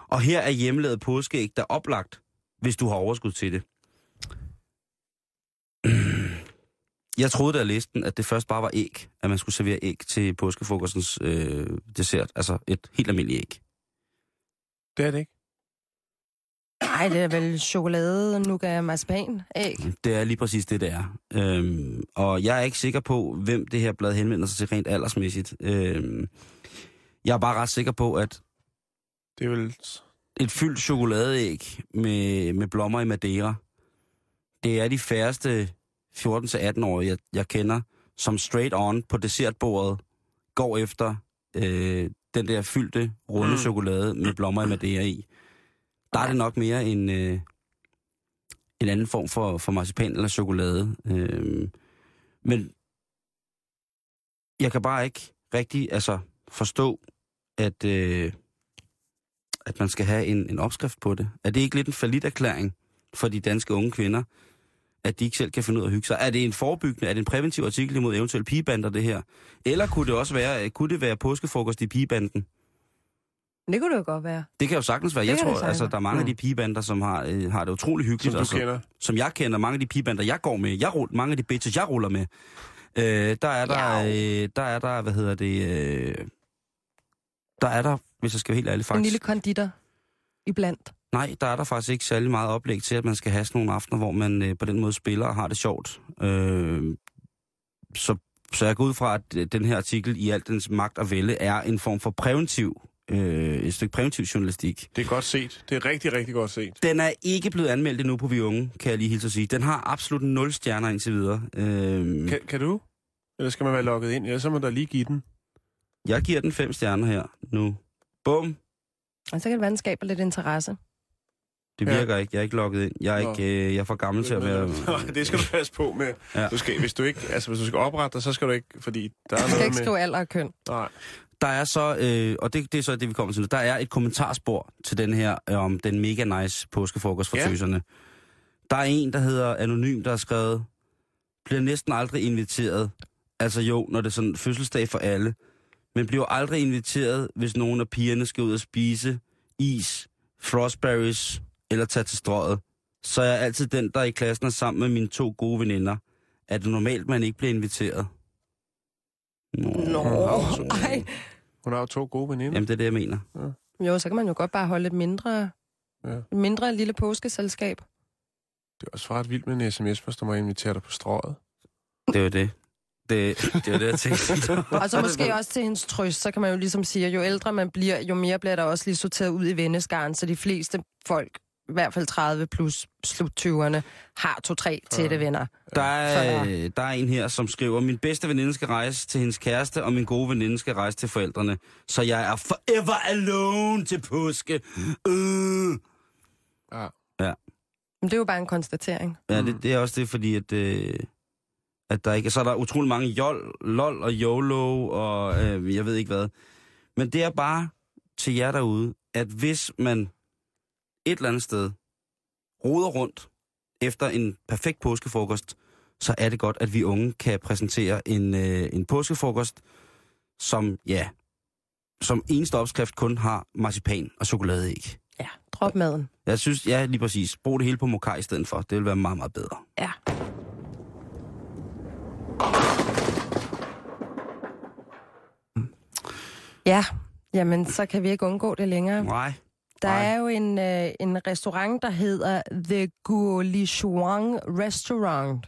S4: Og her er hjemmelavet påskeæg, der er oplagt, hvis du har overskud til det. Jeg troede, da jeg læste den, at det først bare var æg, at man skulle servere æg til påskefrokostens øh, dessert. Altså et helt almindeligt æg.
S5: Det er det ikke.
S6: Nej, det er vel chokolade, nougat, marcipan, æg.
S4: Det er lige præcis det, det er. Øhm, og jeg er ikke sikker på, hvem det her blad henvender sig til rent aldersmæssigt. Øhm, jeg er bare ret sikker på, at
S5: Det er vel...
S4: et fyldt chokoladeæg med, med blommer i Madeira, det er de færreste 14-18-årige, jeg, jeg kender, som straight on på dessertbordet går efter øh, den der fyldte, runde
S5: Mm.
S4: chokolade med blommer i Madeira i. Der er det nok mere en, øh, en anden form for, for marcipan eller chokolade. Øh, Men jeg kan bare ikke rigtig altså, forstå, at, øh, at man skal have en, en opskrift på det. Er det ikke lidt en falit erklæring for de danske unge kvinder, at de ikke selv kan finde ud af at hygge sig? Er det en forebyggende, er det en præventiv artikel imod eventuelle pigebander, det her? Eller kunne det også være, kunne det være påskefrokost i pigebanden?
S6: Det kunne det jo godt være.
S4: Det kan jo sagtens være.
S6: Det
S4: Jeg tror, altså, der er mange af de pigebander, som har, øh, har det utrolig hyggeligt.
S5: Som du
S4: altså,
S5: kender.
S4: som jeg kender, mange af de pigebander, jeg går med, jeg ruller, mange af de bitches, jeg ruller med, øh, der er der, øh, der er der, hvad hedder det, øh, der er der, hvis jeg skal være helt ærlig
S6: En
S4: faktisk,
S6: lille konditor iblandt.
S4: Nej, der er der faktisk ikke særlig meget oplæg til, at man skal have sådan nogle aftener, hvor man øh, på den måde spiller og har det sjovt. Øh, så, så jeg går ud fra, at øh, den her artikel i alt dens magt og vælde er en form for præventiv, øh, et stykke præventiv journalistik.
S5: Det er godt set. Det er rigtig, rigtig godt set.
S4: Den er ikke blevet anmeldt endnu på Vi Unge, kan jeg lige hilse at sige. Den har absolut 0 stjerner indtil videre. Øhm,
S5: Kan, kan du? Eller skal man være logget ind? Ellers så må der lige give den.
S4: Jeg giver den 5 stjerner her nu. Bum.
S6: Og så kan det være, den skaber lidt interesse.
S4: Det
S5: Ja.
S4: virker ikke. Jeg er ikke logget ind. Jeg er,
S5: Nå.
S4: ikke, øh, jeg er for gammel til at være...
S5: Nej, det skal du passe på med.
S4: Ja.
S5: Ja. Du skal, hvis, du ikke, altså, hvis du skal oprette dig, så skal du ikke, fordi der er
S6: Du skal ikke
S5: med...
S6: skrive alder og køn.
S5: Nej.
S4: Der er så, øh, og det, det er så det, vi kommer til nu, der er et kommentarspor til den her, øh, om den mega nice påskefrokost for
S5: Ja.
S4: tøserne. Der er en, der hedder Anonym, der har skrevet, bliver næsten aldrig inviteret. Altså jo, når det er sådan fødselsdag for alle. Men bliver aldrig inviteret, hvis nogle af pigerne skal ud og spise is, frostberries eller tage til strøget. Så er jeg altid den, der i klassen er sammen med mine to gode veninder. Er det normalt, man ikke bliver inviteret? Nå.
S6: Nå, ej.
S5: Hun har jo to gode veninder.
S4: Jamen, det er det, jeg mener.
S6: Jo, så kan man jo godt bare holde et mindre,
S5: Ja.
S6: et mindre lille påskeselskab.
S5: Det er også ret vildt med en sms, hvis du må invitere dig på strået.
S4: Det er jo det. Det, det er jo det, jeg tænkte.
S6: Og så måske også til hendes trøst, så kan man jo ligesom sige, at jo ældre man bliver, jo mere bliver der også lige sorteret ud i venneskaren, så de fleste folk, i hvert fald 30 plus slut 20'erne, har to-tre tætte venner.
S4: Der er, der er en her, som skriver, min bedste veninde skal rejse til hendes kæreste, og min gode veninde skal rejse til forældrene. Så jeg er forever alone til påske. Øh.
S5: Ja.
S6: Men det er jo bare en konstatering.
S4: Ja, det, det er også det, fordi at, øh, at der ikke... Så er der utrolig mange jol, lol og YOLO og øh, jeg ved ikke hvad. Men det er bare til jer derude, at hvis man et eller andet sted roder rundt efter en perfekt påskefrokost, så er det godt, at vi unge kan præsentere en, øh, en påskefrokost, som, ja, som eneste opskrift kun har marcipan og chokoladeæg.
S6: Ja, drop maden.
S4: Jeg synes, ja, lige præcis. Brug det hele på mokaj i stedet for. Det vil være meget, meget bedre.
S6: Ja. Ja, jamen så kan vi ikke undgå det længere.
S4: Nej.
S6: Der
S4: Nej.
S6: er jo en, øh, en restaurant, der hedder The Guolishuang Restaurant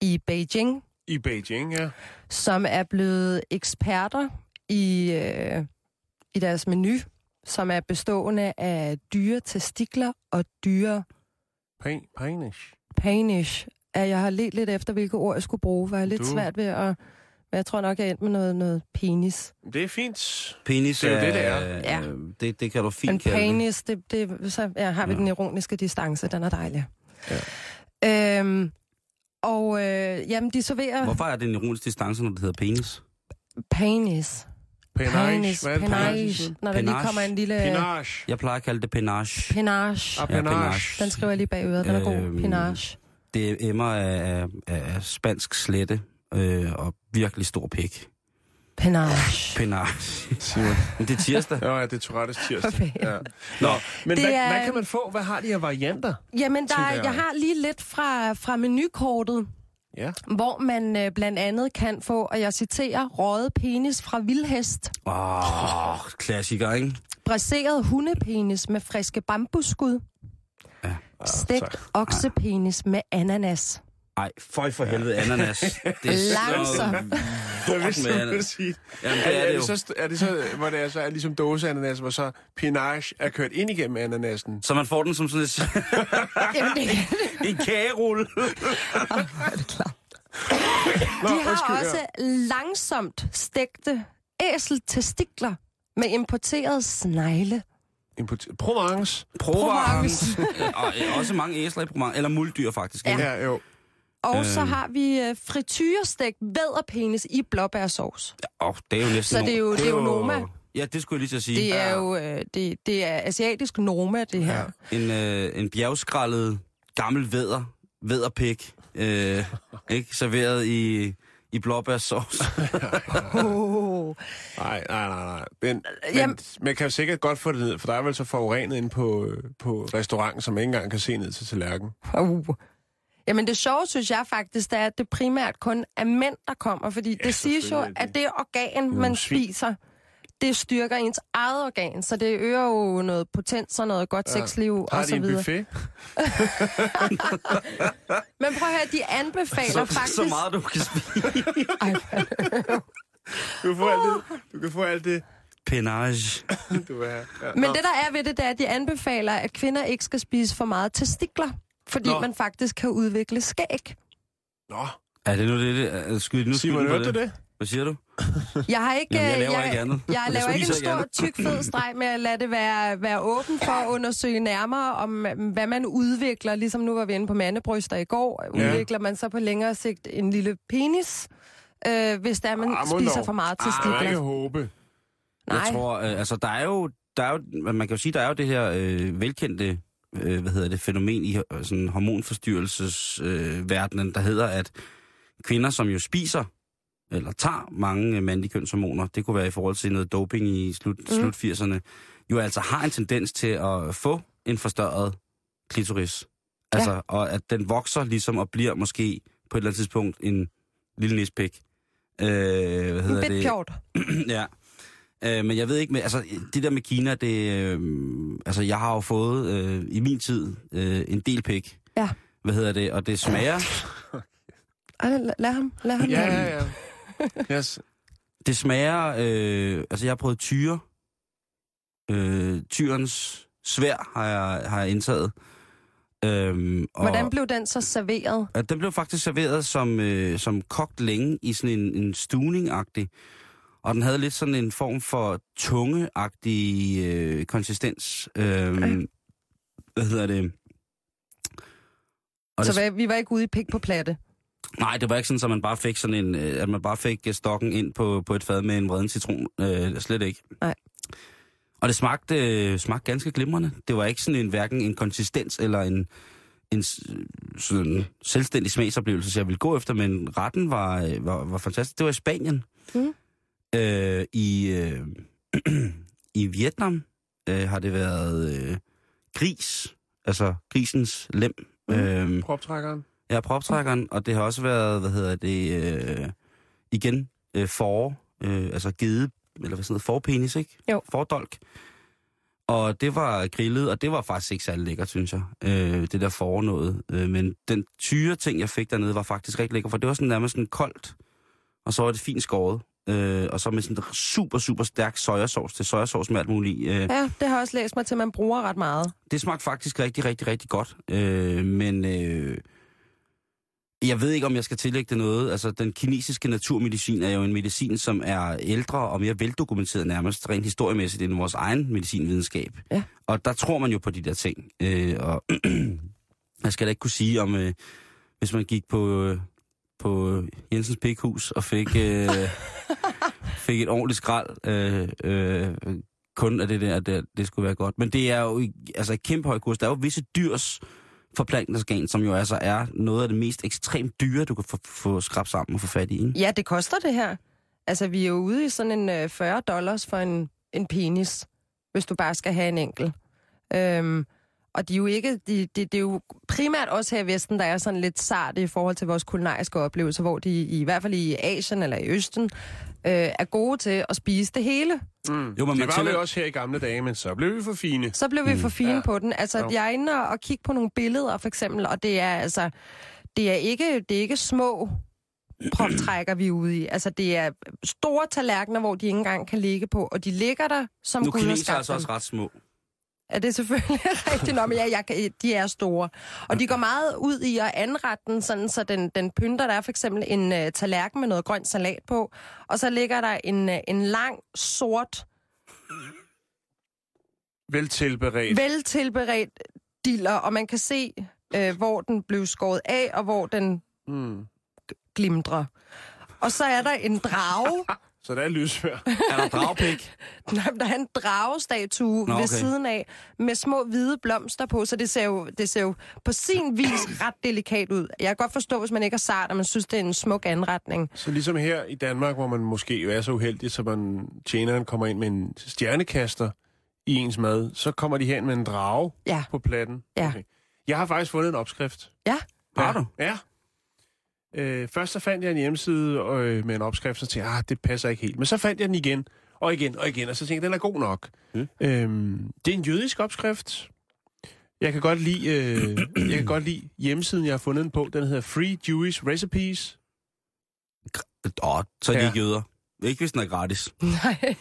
S6: i Beijing,
S5: I Beijing, ja.
S6: som er blevet eksperter i, øh, i deres menu, som er bestående af dyre testikler og dyre
S5: Penis.
S6: panish. At jeg har let lidt efter, hvilke ord jeg skulle bruge, for jeg er lidt
S5: Du-
S6: svært ved at... Men jeg tror nok, jeg er endt med noget, noget penis.
S5: Det er fint.
S4: Penis
S5: Det er jo det, det er.
S6: Ja.
S4: Det, det kan du fint
S6: Men penis, det, det, så ja, har vi
S4: Ja.
S6: den ironiske distance, den er dejlig. Ja. Øhm, og øh, jamen, de serverer
S4: Hvorfor er det en ironisk distance, når det hedder penis?
S6: penis.
S5: Penage.
S6: Penis, penage. Når der lige
S4: Penage.
S6: kommer en lille
S5: Penage.
S4: Jeg plejer at kalde det penage.
S6: penage.
S5: Ah,
S4: Ja,
S5: penage.
S4: penage.
S6: Den skriver jeg lige bagud, den er god.
S4: Øhm,
S6: Penage.
S4: Det emmer af, af, af spansk slette øh, og virkelig stor pik.
S6: Penage.
S4: Penage.
S5: Simon.
S4: Men det er tirsdag.
S5: Ja, ja, det er Tourettes tirsdag. Ja. Nå, men
S6: Det
S5: hvad,
S6: er-
S5: hvad kan man få? Hvad har de af varianter?
S6: Jamen, der, jeg. har lige lidt fra, fra menukortet,
S5: Ja.
S6: hvor man øh, blandt andet kan få, og jeg citerer, røget penis fra vildhest,
S4: Åh, oh, klassiker, ikke?
S6: braseret hundepenis med friske bambusskud,
S4: Ja.
S6: stegt
S5: tak.
S6: oksepenis med ananas.
S4: Ej, føj for helvede, ananas. Det er
S6: Langsomt.
S5: Jeg vidste,
S4: med
S5: du
S4: ananas.
S5: sige.
S4: Jamen,
S5: Er,
S4: det er
S5: er,
S4: det jo.
S5: det så, er det så, hvor det er, så er ligesom dåseananas, hvor så penage er kørt ind igennem ananasen?
S4: Så man får den som sådan et,
S6: Jamen, det,
S4: en kagerulle.
S5: Nå,
S6: de har
S5: undskyld, ja.
S6: også langsomt stegte æseltestikler med importeret snegle.
S5: Import- Provence.
S4: Provence. og øh, også mange æsler i Provence. Eller muldyr, faktisk.
S6: Ja.
S4: ikke?
S5: Ja, jo.
S6: Og så
S4: Øhm.
S6: har vi øh, frityrestegt vædderpenis i blåbærsovs.
S4: Åh, det er jo næsten...
S6: Så det er jo- det er jo Noma.
S4: Ja, det skulle jeg lige til at sige.
S6: Det er jo øh, det, det er asiatisk Noma, det her.
S4: En, øh, en bjergskrællet gammel vædder, vædderpik, øh, ikke? Serveret i, i blåbærsauce.
S6: Oh.
S5: Nej, nej, nej, nej. Men, men
S6: Jamen-
S5: man kan jo sikkert godt få det ned, for der er vel så forurenet inde på, øh, på restauranten, som man ikke engang kan se ned til tallerkenen.
S6: Uh. Jamen det sjove, synes jeg faktisk, det er, at det primært kun er mænd, der kommer. Fordi ja, det siges jo, at det organ, man spiser, det styrker ens eget organ. Så det øger jo noget potens og noget godt sexliv
S5: Har
S6: og
S5: de
S6: så
S5: en
S6: videre.
S5: buffet?
S6: Men prøv at høre, de anbefaler
S4: så,
S6: faktisk...
S4: så meget, du kan spise.
S6: Ej,
S5: Du kan få alt det, du kan få alt det
S4: Penage.
S5: du. Ja.
S6: Men det der er ved det, det er, at de anbefaler, at kvinder ikke skal spise for meget testikler. Fordi
S5: Nå.
S6: man faktisk kan udvikle skæg.
S5: Nå,
S4: Er det nu det? det skyld, nu
S5: Simon, hørte du det?
S4: Hvad siger du?
S6: Jeg har ikke,
S4: Jamen, jeg laver
S6: jeg,
S4: ikke andet.
S6: Jeg
S4: Jeg
S6: laver ikke en stor,
S4: andet.
S6: tyk, fed streg med at lade det være, være åben for at undersøge nærmere om, hvad man udvikler. Ligesom nu var vi inde på mandebryster i går.
S5: Ja.
S6: Udvikler man så på længere sigt en lille penis, øh, hvis der man
S5: Ah, må
S6: spiser
S5: dog.
S6: for meget
S5: Ah, man kan
S6: testikler.
S5: håbe.
S6: Nej.
S4: Jeg tror, øh, altså der er jo, der er jo, man kan jo sige, der er jo det her øh, velkendte, øh, hvad hedder det, fænomen i øh, sådan hormonforstyrrelsesverdenen, øh, der hedder, at kvinder, som jo spiser, eller tager mange øh, mandlige kønshormoner, det kunne være i forhold til noget doping i slut, mm. slut 80'erne, jo altså har en tendens til at få en forstørret klitoris. Altså, ja. og at den vokser ligesom og bliver måske på et eller andet tidspunkt en lille nispik. Øh, hvad hedder
S6: En
S4: det?
S6: bedpjort.
S4: ja. Øh, men jeg ved ikke, med, altså det der med Kina, det, øh, altså jeg har jo fået øh, i min tid øh, en del pik.
S6: Ja.
S4: Hvad hedder det? Og det smager,
S6: Ej, lad, lad ham. Lad ham.
S5: Ja, ja, ja. Yes.
S4: det smager, øh, altså jeg har prøvet tyre. Øh, tyrens svær har jeg, har jeg indtaget. Øhm, og,
S6: Hvordan blev den så serveret?
S4: at den blev faktisk serveret som, øh, som kogt længe i sådan en, en stuning-agtig. Og den havde lidt sådan en form for tungeagtig øh, konsistens. Øhm, Hvad hedder det? Og
S6: Så
S4: det,
S6: hvad, vi var ikke ude i pik på platte.
S4: nej, det var ikke sådan, at man bare fik sådan en, øh, at man bare fik øh, stokken ind på, på et fad med en vreden citron. Øh, slet ikke.
S6: Nej.
S4: Og det smagte, øh, smagte ganske glimrende. Det var ikke sådan en, hverken en konsistens eller en, en sådan selvstændig smagsoplevelse, så jeg ville gå efter, men retten var, øh, var, var fantastisk. Det var i Spanien.
S6: Mm.
S4: Øh, I, øh, I Vietnam øh, har det været øh, gris, altså grisens lem. Mm. Øh,
S5: Proptrækkeren.
S4: Ja, proptrækkeren, og det har også været, hvad hedder det, øh, igen, øh, for, øh, altså gede, eller hvad sådan noget, forpenis, ikke?
S6: Jo.
S4: Fordolk. Og det var grillet, og det var faktisk ikke særlig lækkert, synes jeg, øh, det der for noget. Øh, men den tyre ting, jeg fik dernede, var faktisk rigtig lækker, for det var sådan nærmest sådan koldt, og så var det fint skåret. Øh, og så med sådan en super, super stærk sojasauce til sojasauce med alt muligt. Øh,
S6: Ja, det har jeg også læst mig til, at man bruger ret meget.
S4: det smagte faktisk rigtig, rigtig, rigtig godt. Øh, men øh, jeg ved ikke, om jeg skal tillægge det noget. Altså, den kinesiske naturmedicin er jo en medicin, som er ældre og mere veldokumenteret nærmest rent historiemæssigt end vores egen medicinvidenskab.
S6: Ja.
S4: Og der tror man jo på de der ting. Øh, og jeg skal da ikke kunne sige, om øh, hvis man gik på, øh, på Jensens Pikhus og fik, øh, fik et ordentligt skrald, øh, øh, kun af det der, det, det skulle være godt. Men det er jo altså et kæmpe høj kurs. Der er jo visse dyrs forplantningsorgan, som jo altså er noget af det mest ekstremt dyre, du kan få, få skrabt sammen og få fat i. Ikke?
S6: Ja, det koster det her. Altså, vi er jo ude i sådan en øh, 40 dollars for en, en penis, hvis du bare skal have en enkel. Øhm, og de er jo ikke, de, de, det er jo primært også her i Vesten, der er sådan lidt sart i forhold til vores kulinariske oplevelser, hvor de i, hvert fald i Asien eller i Østen øh, er gode til at spise det hele.
S5: Mm.
S4: Jo, men
S5: det
S4: man
S5: var
S4: tæller-
S5: vi også her i gamle dage, men så blev vi for fine.
S6: Så blev vi for fine
S5: Ja.
S6: ja. på den. Altså,
S5: Jo.
S6: jeg er inde og, og kigge på nogle billeder, for eksempel, og det er altså, det er ikke, det er ikke små proptrækker, vi er ude i. Altså, det er store tallerkener, hvor de ikke engang kan ligge på, og de ligger der, som
S4: Nu
S6: Gud har
S4: kineser er
S6: skabt
S4: altså også ret små.
S6: Er det selvfølgelig rigtigt? Nå, men ja, jeg, de er store. Og de går meget ud i at anrette den, sådan, så den, den pynter. Der er for eksempel en uh, tallerken med noget grønt salat på, og så ligger der en, uh, en lang, sort,
S5: Vel tilberedt.
S6: veltilberedt diller, og man kan se, uh, hvor den blev skåret af, og hvor den
S5: Mm.
S6: glimtre. Og så er der en drage.
S5: Så der er lysfør.
S4: Er der dragpik?
S6: Nej, der er en dragestatue
S4: Nå,
S6: ved
S4: okay.
S6: siden af, med små hvide blomster på, så det ser, jo, det ser jo på sin vis ret delikat ud. Jeg kan godt forstå, hvis man ikke er sart, og man synes, det er en smuk anretning.
S5: Så ligesom her i Danmark, hvor man måske jo er så uheldig, så man tjeneren kommer ind med en stjernekaster i ens mad, så kommer de hen med en drage
S6: Ja.
S5: på platten.
S6: Ja.
S5: Okay. Jeg har faktisk fundet en opskrift.
S6: Ja,
S4: Har du?
S5: Ja. Øh, først så fandt jeg en hjemmeside øh, med en opskrift, så tænkte jeg, ah, det passer ikke helt. Men så fandt jeg den igen, og igen, og igen, og så tænkte jeg, den er god nok.
S4: Mm.
S5: Øhm, det er en jødisk opskrift. Jeg kan godt lide, øh, jeg kan godt lide hjemmesiden, jeg har fundet den på. Den hedder Free Jewish Recipes.
S4: Åh, så er de
S5: Ja.
S4: ikke jøder. Ikke hvis den er gratis.
S6: nej.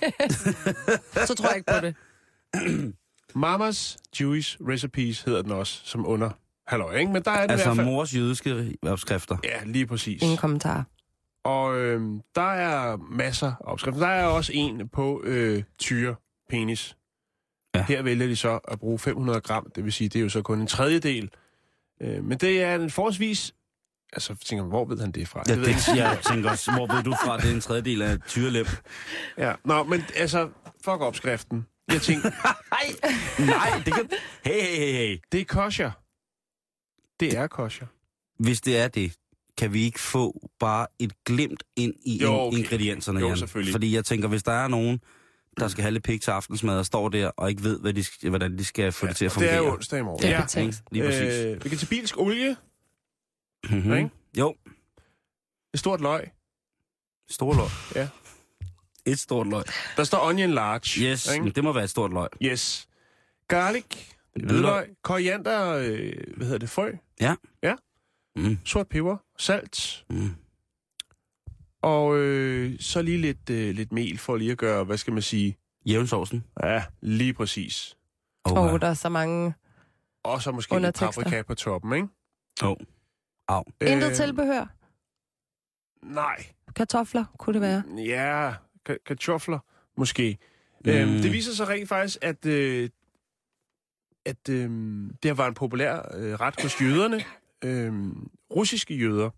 S6: så tror jeg ikke på det.
S5: Mamas Jewish Recipes hedder den også, som under halløj, ikke? Men der er det
S4: Altså
S5: i hvert fald...
S4: mors jødiske opskrifter.
S5: Ja, lige præcis.
S6: Ingen kommentar.
S5: Og øh, der er masser af opskrifter. Der er også en på øh, tyre penis.
S4: Ja.
S5: Her vælger de så at bruge 500 gram, det vil sige, det er jo så kun en tredjedel. Øh, men det er en forholdsvis... Altså, jeg tænker, hvor ved han det fra?
S4: Ja,
S5: ved jeg ikke.
S4: det, jeg tænker også, hvor ved du fra, det er en tredjedel af tyrelem?
S5: Ja. Nå, men altså, fuck opskriften. Jeg tænkte,
S4: Nej, nej, det kan... Hey, hey, hey, hey.
S5: det er kosher. Det er kosher.
S4: Hvis det er det, kan vi ikke få bare et glimt ind i
S5: Jo, okay.
S4: ingredienserne,
S5: Jo, selvfølgelig.
S4: Fordi jeg tænker, hvis der er nogen, der skal have lidt pik til aftensmad og står der og ikke ved, hvad de, skal- hvordan de skal få det til at
S5: det
S4: fungere.
S5: er jo onsdag i morgen.
S6: Det er
S5: ja.
S6: betænkt.
S4: Lige præcis.
S5: Øh, vegetabilsk olie,
S4: Mm-hmm.
S5: ikke?
S4: Jo,
S5: et stort løg.
S4: stort løg.
S5: Ja.
S4: Et stort løg.
S5: Der står onion large.
S4: Yes,
S5: ikke?
S4: det må være et stort løg.
S5: Yes. Garlic,
S4: Hvidløg.
S5: koriander, øh, hvad hedder det, frø,
S4: Mm.
S5: sort peber, salt,
S4: Mm.
S5: og øh, så lige lidt, øh, lidt mel for lige at gøre, hvad skal man sige,
S4: Jævnsovsen.
S5: ja, lige præcis.
S6: Åh,
S4: Oh,
S6: oh, der er så mange...
S5: Og så måske lidt paprika på toppen, ikke?
S4: oh. Au.
S6: Intet tilbehør.
S5: Nej.
S6: Kartofler, kunne det være.
S5: Ja, ka- kartofler, måske.
S4: Mm.
S5: Mm. Øhm, det viser sig rent faktisk, at, øh, at øh, det har været en populær øh, ret hos jøderne. Øh, russiske jøder.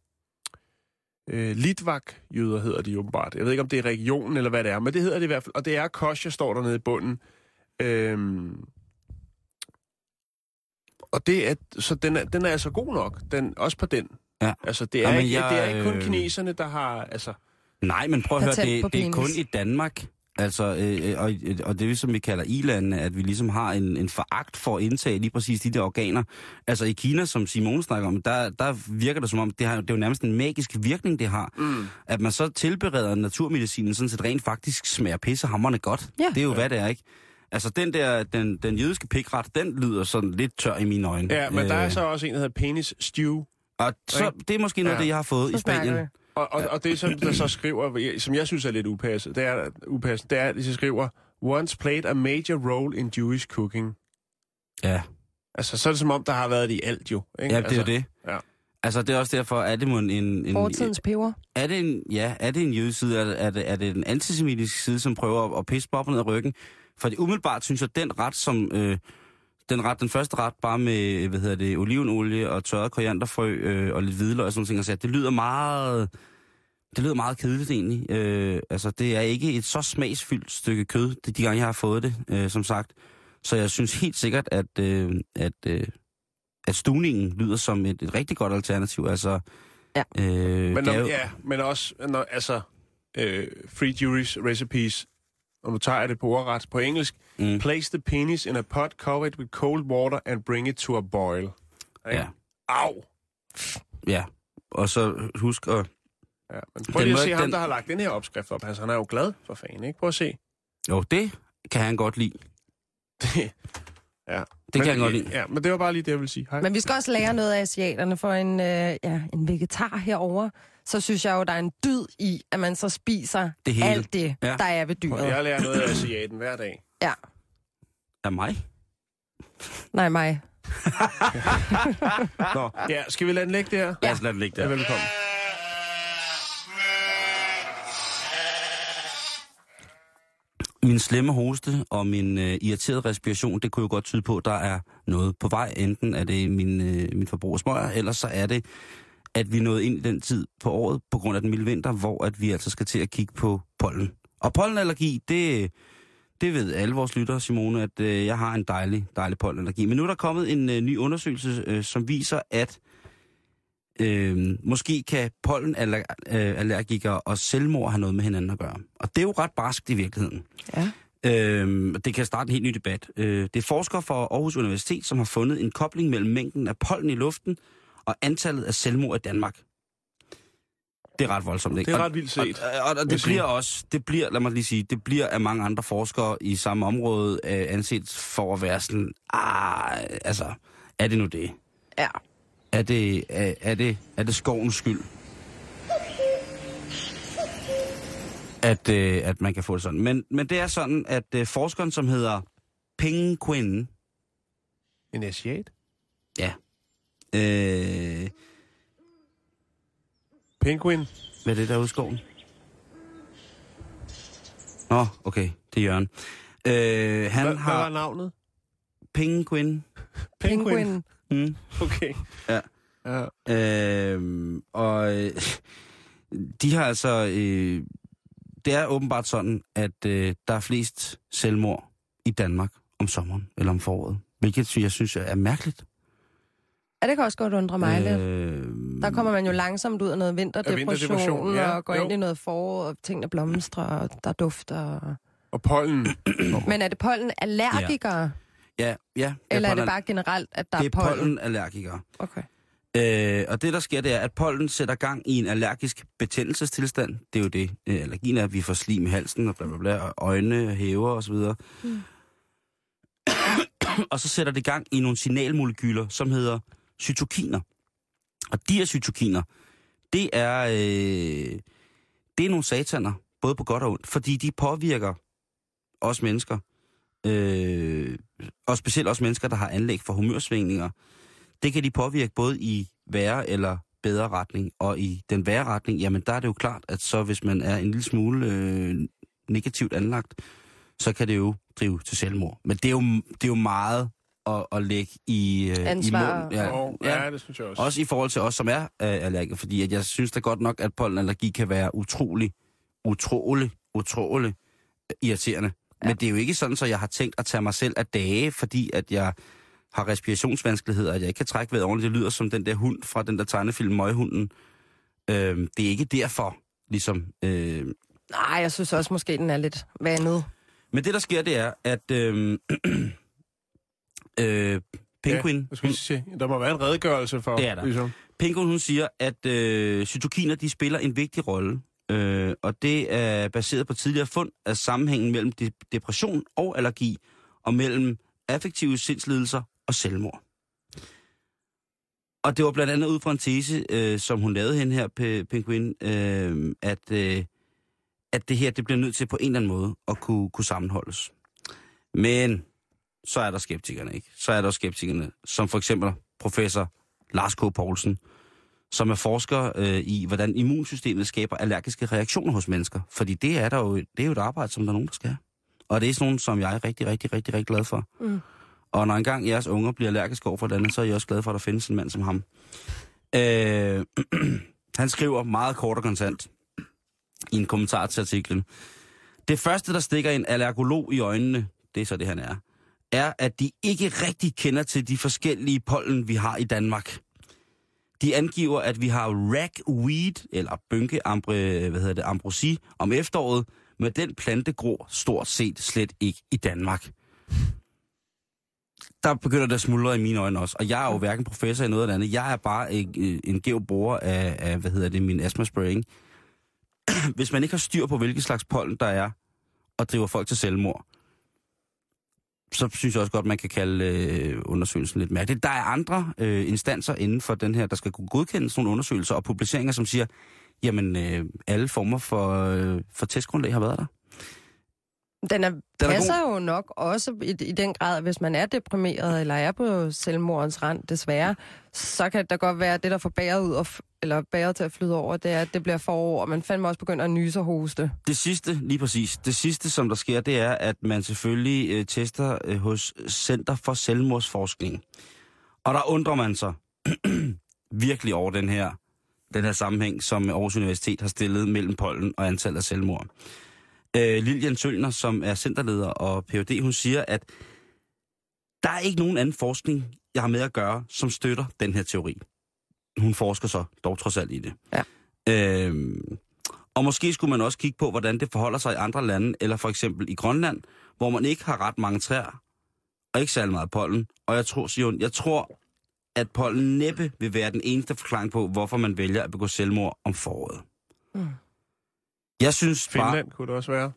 S5: Øh, Litvak-jøder hedder de åbenbart. Jeg ved ikke, om det er regionen eller hvad det er, men det hedder det i hvert fald. Og det er kosher, står der nede i bunden. Øh, og det er, så den er, den er altså god nok, den, også på den.
S4: Ja.
S5: Altså, det er,
S4: Jamen,
S5: ikke,
S4: jeg,
S5: det er ikke kun
S4: øh,
S5: kineserne, der har... Altså,
S4: Nej, men prøv at høre, det, det er kun i Danmark, altså, øh, øh, og, og det som vi kalder ilandene, at vi ligesom har en, en foragt for at indtage lige præcis de der organer. Altså i Kina, som Simone snakker om, der, der virker det som om, det, har, det er jo nærmest en magisk virkning, det har.
S5: mm.
S4: At man så tilbereder naturmedicinen, sådan set rent faktisk smager pissehammerende godt.
S6: Ja.
S4: Det er jo, hvad det er, ikke? Altså den der, den, den jødiske pikret, den lyder sådan lidt tør i mine øjne.
S5: Ja, men der er
S4: Øh,
S5: så også en, der hedder penis stew.
S4: Og så, det er måske noget af
S5: Ja.
S4: det, jeg har fået
S6: Så
S4: i Spanien.
S5: Og, og, og det, som der så skriver, som jeg synes er lidt upassende, det er, upassende, det er, at de så skriver, once played a major role in Jewish cooking.
S4: Ja.
S5: Altså, så er det som om, der har været det i alt jo. Ikke?
S4: Ja, det er
S5: altså,
S4: jo det.
S5: ja.
S4: Altså, det er også derfor, er det en... en
S6: Fortidens peber.
S4: er det en, ja, er det en jødisk side? Er det, er det, er det en antisemitisk side, som prøver at, at pisse ned ad ryggen? For det umiddelbart synes jeg, den ret, som... Øh, den, ret, den første ret, bare med, hvad hedder det, olivenolie og tørret korianderfrø øh, og lidt hvidløg og sådan noget, så det lyder meget... Det lyder meget kedeligt egentlig. Øh, altså, det er ikke et så smagsfyldt stykke kød, de, de gange, jeg har fået det, øh, som sagt. Så jeg synes helt sikkert, at, øh, at, øh, at stuningen lyder som et, et rigtig godt alternativ. Altså,
S6: Ja.
S4: øh,
S5: Men,
S4: det
S5: når,
S4: jo,
S5: ja, men også, når, altså, øh, Free Jewish Recipes, og nu tager det på ordret på engelsk,
S4: Mm.
S5: place the penis in a pot, cover it with cold water and bring it to a boil. Ikke?
S4: Ja.
S5: Au!
S4: Ja, og så husk at...
S5: Ja, men prøv lige at se ham,
S4: den-
S5: der har lagt den her opskrift op. Altså, han er jo glad for fanden, ikke? Prøv at se.
S4: Jo, det kan han godt lide.
S5: Det, ja.
S4: Det kan han godt lide.
S5: Ja, men det var bare lige det, jeg ville sige. Hej.
S6: Men vi skal også lære noget af asiaterne, for en, øh, ja, en vegetar herover. Så synes jeg jo, der er en dyd i, at man så spiser
S4: Det hele.
S6: alt det,
S4: Ja.
S6: der er ved dyret.
S5: Jeg lærer noget af asiaten hver dag.
S6: Ja.
S4: Af mig?
S6: Nej, mig.
S5: Nå, ja, skal vi lade den ligge der?
S4: Lad os lade det ligge
S5: Ja,
S4: der.
S5: velkommen.
S4: Min slemme hoste og min øh, irriterede respiration, det kunne jo godt tyde på, at der er noget på vej. Enten er det min, øh, min forbrug af smøger, eller så er det, at vi nåede ind i den tid på året på grund af den milde vinter, hvor at vi altså skal til at kigge på pollen. Og pollenallergi, det, det ved alle vores lyttere, Simone, at øh, jeg har en dejlig, dejlig pollenallergi. Men nu er der kommet en øh, ny undersøgelse, øh, som viser, at øh, måske kan pollenallergikere og selvmord have noget med hinanden at gøre. Og det er jo ret barskt i virkeligheden.
S6: Ja.
S4: Øh, det kan starte en helt ny debat. Øh, det er forskere fra Aarhus Universitet, som har fundet en kobling mellem mængden af pollen i luften og antallet af selvmord i Danmark. Det er ret voldsomt, ikke?
S5: Det er
S4: Og-
S5: ret vildt set.
S4: Og, og, og
S5: vil
S4: det bliver også, det bliver, lad mig lige sige, det bliver af mange andre forskere i samme område øh, anset for at være sådan, ah, altså, er det nu det?
S6: Ja.
S4: Er det, er, er det, er det skovens skyld? At, øh, at man kan få det sådan. Men, men det er sådan, at øh, forskeren, som hedder Penguin,
S5: En asiat?
S4: ja, øh,
S5: Penguin?
S4: hvad er det derude i skoven? Nå, okay, det er Jørgen. Øh, han
S5: Hvad,
S4: har...
S5: hvad var navnet?
S4: Penguin.
S6: Penguin.
S4: Mm.
S5: Okay.
S4: Ja.
S5: ja.
S4: Øh, og øh, de har altså... Øh, det er åbenbart sådan, at øh, der er flest selvmord i Danmark om sommeren eller om foråret. Hvilket jeg synes er mærkeligt.
S6: Ja, det kan også godt undre mig lidt.
S4: Øh,
S6: Der kommer man jo langsomt ud af noget vinterdepression,
S5: vinterdepression, ja.
S6: og går
S5: Jo.
S6: ind i noget forår, og tingene blomstrer, og der dufter. og-
S5: pollen.
S6: Men er det pollen allergikere,
S4: ja, ja.
S6: eller er det bare generelt, at der
S4: det
S6: er pollen?
S4: pollenallergikere.
S6: Okay.
S4: Øh, og det, der sker, det er, at pollen sætter gang i en allergisk betændelsestilstand. Det er jo det, øh, allergien er, at vi får slim i halsen og bla bla bla, og øjne hæver osv. Mm. og så sætter det gang i nogle signalmolekyler, som hedder cytokiner. Og de her cytokiner, det er, øh, det er nogle sataner, både på godt og ondt, fordi de påvirker os mennesker, øh, og specielt også mennesker, der har anlæg for humørsvingninger, det kan de påvirke både i værre eller bedre retning. Og i den værre retning, jamen der er det jo klart, at så hvis man er en lille smule øh, negativt anlagt, så kan det jo drive til selvmord. Men det er jo, det er jo meget at, at lægge i, øh,
S6: Ansvar.
S4: i munden. Ja,
S5: Og,
S4: ja.
S5: ja, det synes jeg også.
S4: Også i forhold til os, som er øh, allergikere, fordi at jeg synes da godt nok, at pollenallergi kan være utrolig, utrolig, utrolig irriterende. Ja. Men det er jo ikke sådan, så jeg har tænkt at tage mig selv af dage, fordi at jeg har respirationsvanskeligheder, at jeg ikke kan trække vejret ordentligt. Det lyder som den der hund fra den der tegnefilm Møghunden. Øhm, det er ikke derfor, ligesom... Øh...
S6: Nej, jeg synes også måske, den er lidt vandet.
S4: Men det, der sker, det er, at øh... øh, Penguin...
S5: Ja, lige sige, der må være en redegørelse for...
S4: Det er der.
S5: Ligesom.
S4: Penguin, hun siger, at øh, cytokiner, de spiller en vigtig rolle. Øh, og det er baseret på tidligere fund af sammenhængen mellem de- depression og allergi, og mellem affektive sindslidelser og selvmord. Og det var blandt andet ud fra en tese, øh, som hun lavede hen her, Pe- Penguin, øh, at, øh, at det her det bliver nødt til på en eller anden måde at kunne, kunne sammenholdes. Men så er der skeptikerne, ikke? Så er der skeptikerne, som for eksempel professor Lars K. Poulsen, som er forsker øh, i, hvordan immunsystemet skaber allergiske reaktioner hos mennesker. Fordi det er, der jo, det er jo et arbejde, som der er nogen, der skal. Og det er sådan nogen, som jeg er rigtig, rigtig, rigtig, rigtig glad for.
S6: Mm.
S4: Og når engang jeres unger bliver allergiske over for andet, så er jeg også glad for, at der findes en mand som ham. Øh, han skriver meget kort og kontant i en kommentar til artiklen. Det første, der stikker en allergolog i øjnene, det er så det, han er, er, at de ikke rigtig kender til de forskellige pollen, vi har i Danmark. De angiver, at vi har ragweed, eller bønke ambre, hvad hedder det, ambrosi, om efteråret, men den plante gror stort set slet ikke i Danmark. Der begynder det at smuldre i mine øjne også, og jeg er jo hverken professor i noget eller andet. Jeg er bare en, øh, en gæv bruger af, af, hvad hedder det, min asthma spraying. Hvis man ikke har styr på, hvilke slags pollen der er, og driver folk til selvmord, så synes jeg også godt, man kan kalde øh, undersøgelsen lidt mærkelig. Der er andre øh, instanser inden for den her, der skal kunne godkende sådan nogle undersøgelser og publiceringer, som siger, jamen øh, alle former for, øh, for testgrundlag har været der.
S6: Den er,
S4: er
S6: passer jo nok også i, i den grad, hvis man er deprimeret eller er på selvmordens rand, desværre, så kan det godt være, at det, der får bæret, ud og eller bæret til at flyde over, det er, at det bliver forår, og man fandme også begynder at nyse og hoste.
S4: Det sidste, lige præcis, det sidste, som der sker, det er, at man selvfølgelig øh, tester øh, hos Center for Selvmordsforskning. Og der undrer man sig virkelig over den her den her sammenhæng, som Aarhus Universitet har stillet mellem pollen og antallet af selvmord. Øh, Lilian Sølner, som er centerleder og Ph.D., hun siger, at der er ikke nogen anden forskning, jeg har med at gøre, som støtter den her teori. Hun forsker så dog trods alt i det.
S6: Ja.
S4: Øhm, og måske skulle man også kigge på, hvordan det forholder sig i andre lande, eller for eksempel i Grønland, hvor man ikke har ret mange træer, og ikke særlig meget pollen. Og jeg tror, Sion, jeg tror, at pollen næppe vil være den eneste forklaring på, hvorfor man vælger at begå selvmord om foråret.
S6: Mm.
S4: Jeg synes bare...
S5: Finland kunne det også være.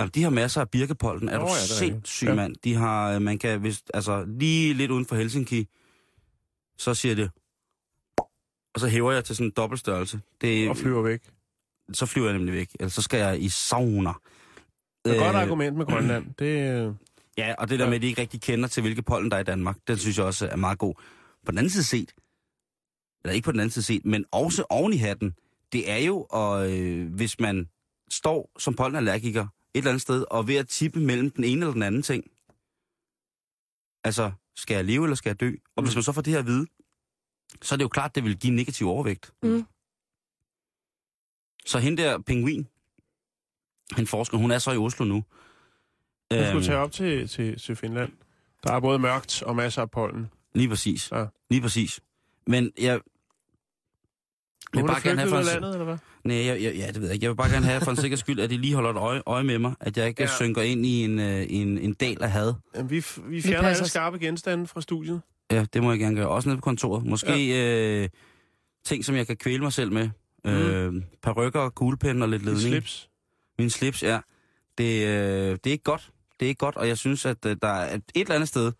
S4: Jamen, de har masser af birkepollen. Er
S5: Nå
S4: du
S5: ja,
S4: sindssyg.
S5: Ja.
S4: mand? De har, øh, man kan, hvis, altså, lige lidt uden for Helsinki, så siger det, og så hæver jeg til sådan en dobbeltstørrelse. Det,
S5: Og flyver væk.
S4: Så flyver jeg nemlig væk. Ellers så skal jeg i sauna.
S5: Det er et godt
S4: Øh,
S5: argument med Grønland. Det, øh,
S4: Ja, og det der
S5: Ja.
S4: med, at de ikke rigtig kender til, hvilke pollen der er i Danmark, den synes jeg også er meget god. På den anden side set, eller ikke på den anden side set, men også oven i hatten, det er jo, og, øh, hvis man står som pollenallergiker et eller andet sted, og ved at tippe mellem den ene eller den anden ting. Altså, skal jeg leve, eller skal jeg dø? Og hvis man så får det her at vide, så er det jo klart, det vil give negativ overvægt.
S6: Mm.
S4: Så hende der pingvin, en forsker, hun er så i Oslo nu. Øhm,
S5: skulle tage op til, til, til Finland. Der er både mørkt og masser af pollen.
S4: Lige præcis.
S5: Ja.
S4: Lige præcis. Men jeg... Jeg vil bare gerne have for en,
S5: landet, eller hvad?
S4: nej, jeg, jeg, ja, det ved jeg ikke. Jeg vil bare gerne have for en sikker skyld, at de lige holder et øje, øje med mig. At jeg ikke ja. Synker ind i en, øh, en, en del af had.
S5: Jamen, vi, vi fjerner
S6: passer
S5: alle skarpe genstande fra studiet.
S4: Ja, det må jeg gerne gøre. Også nede på kontoret. Måske ja. øh, ting, som jeg kan kvæle mig selv med. Mm. Øh, perukker, kuglepen og lidt ledning.
S5: slips.
S4: Min slips, ja. Det, øh, det er ikke godt. Det er ikke godt, og jeg synes, at øh, der er et, et eller andet sted,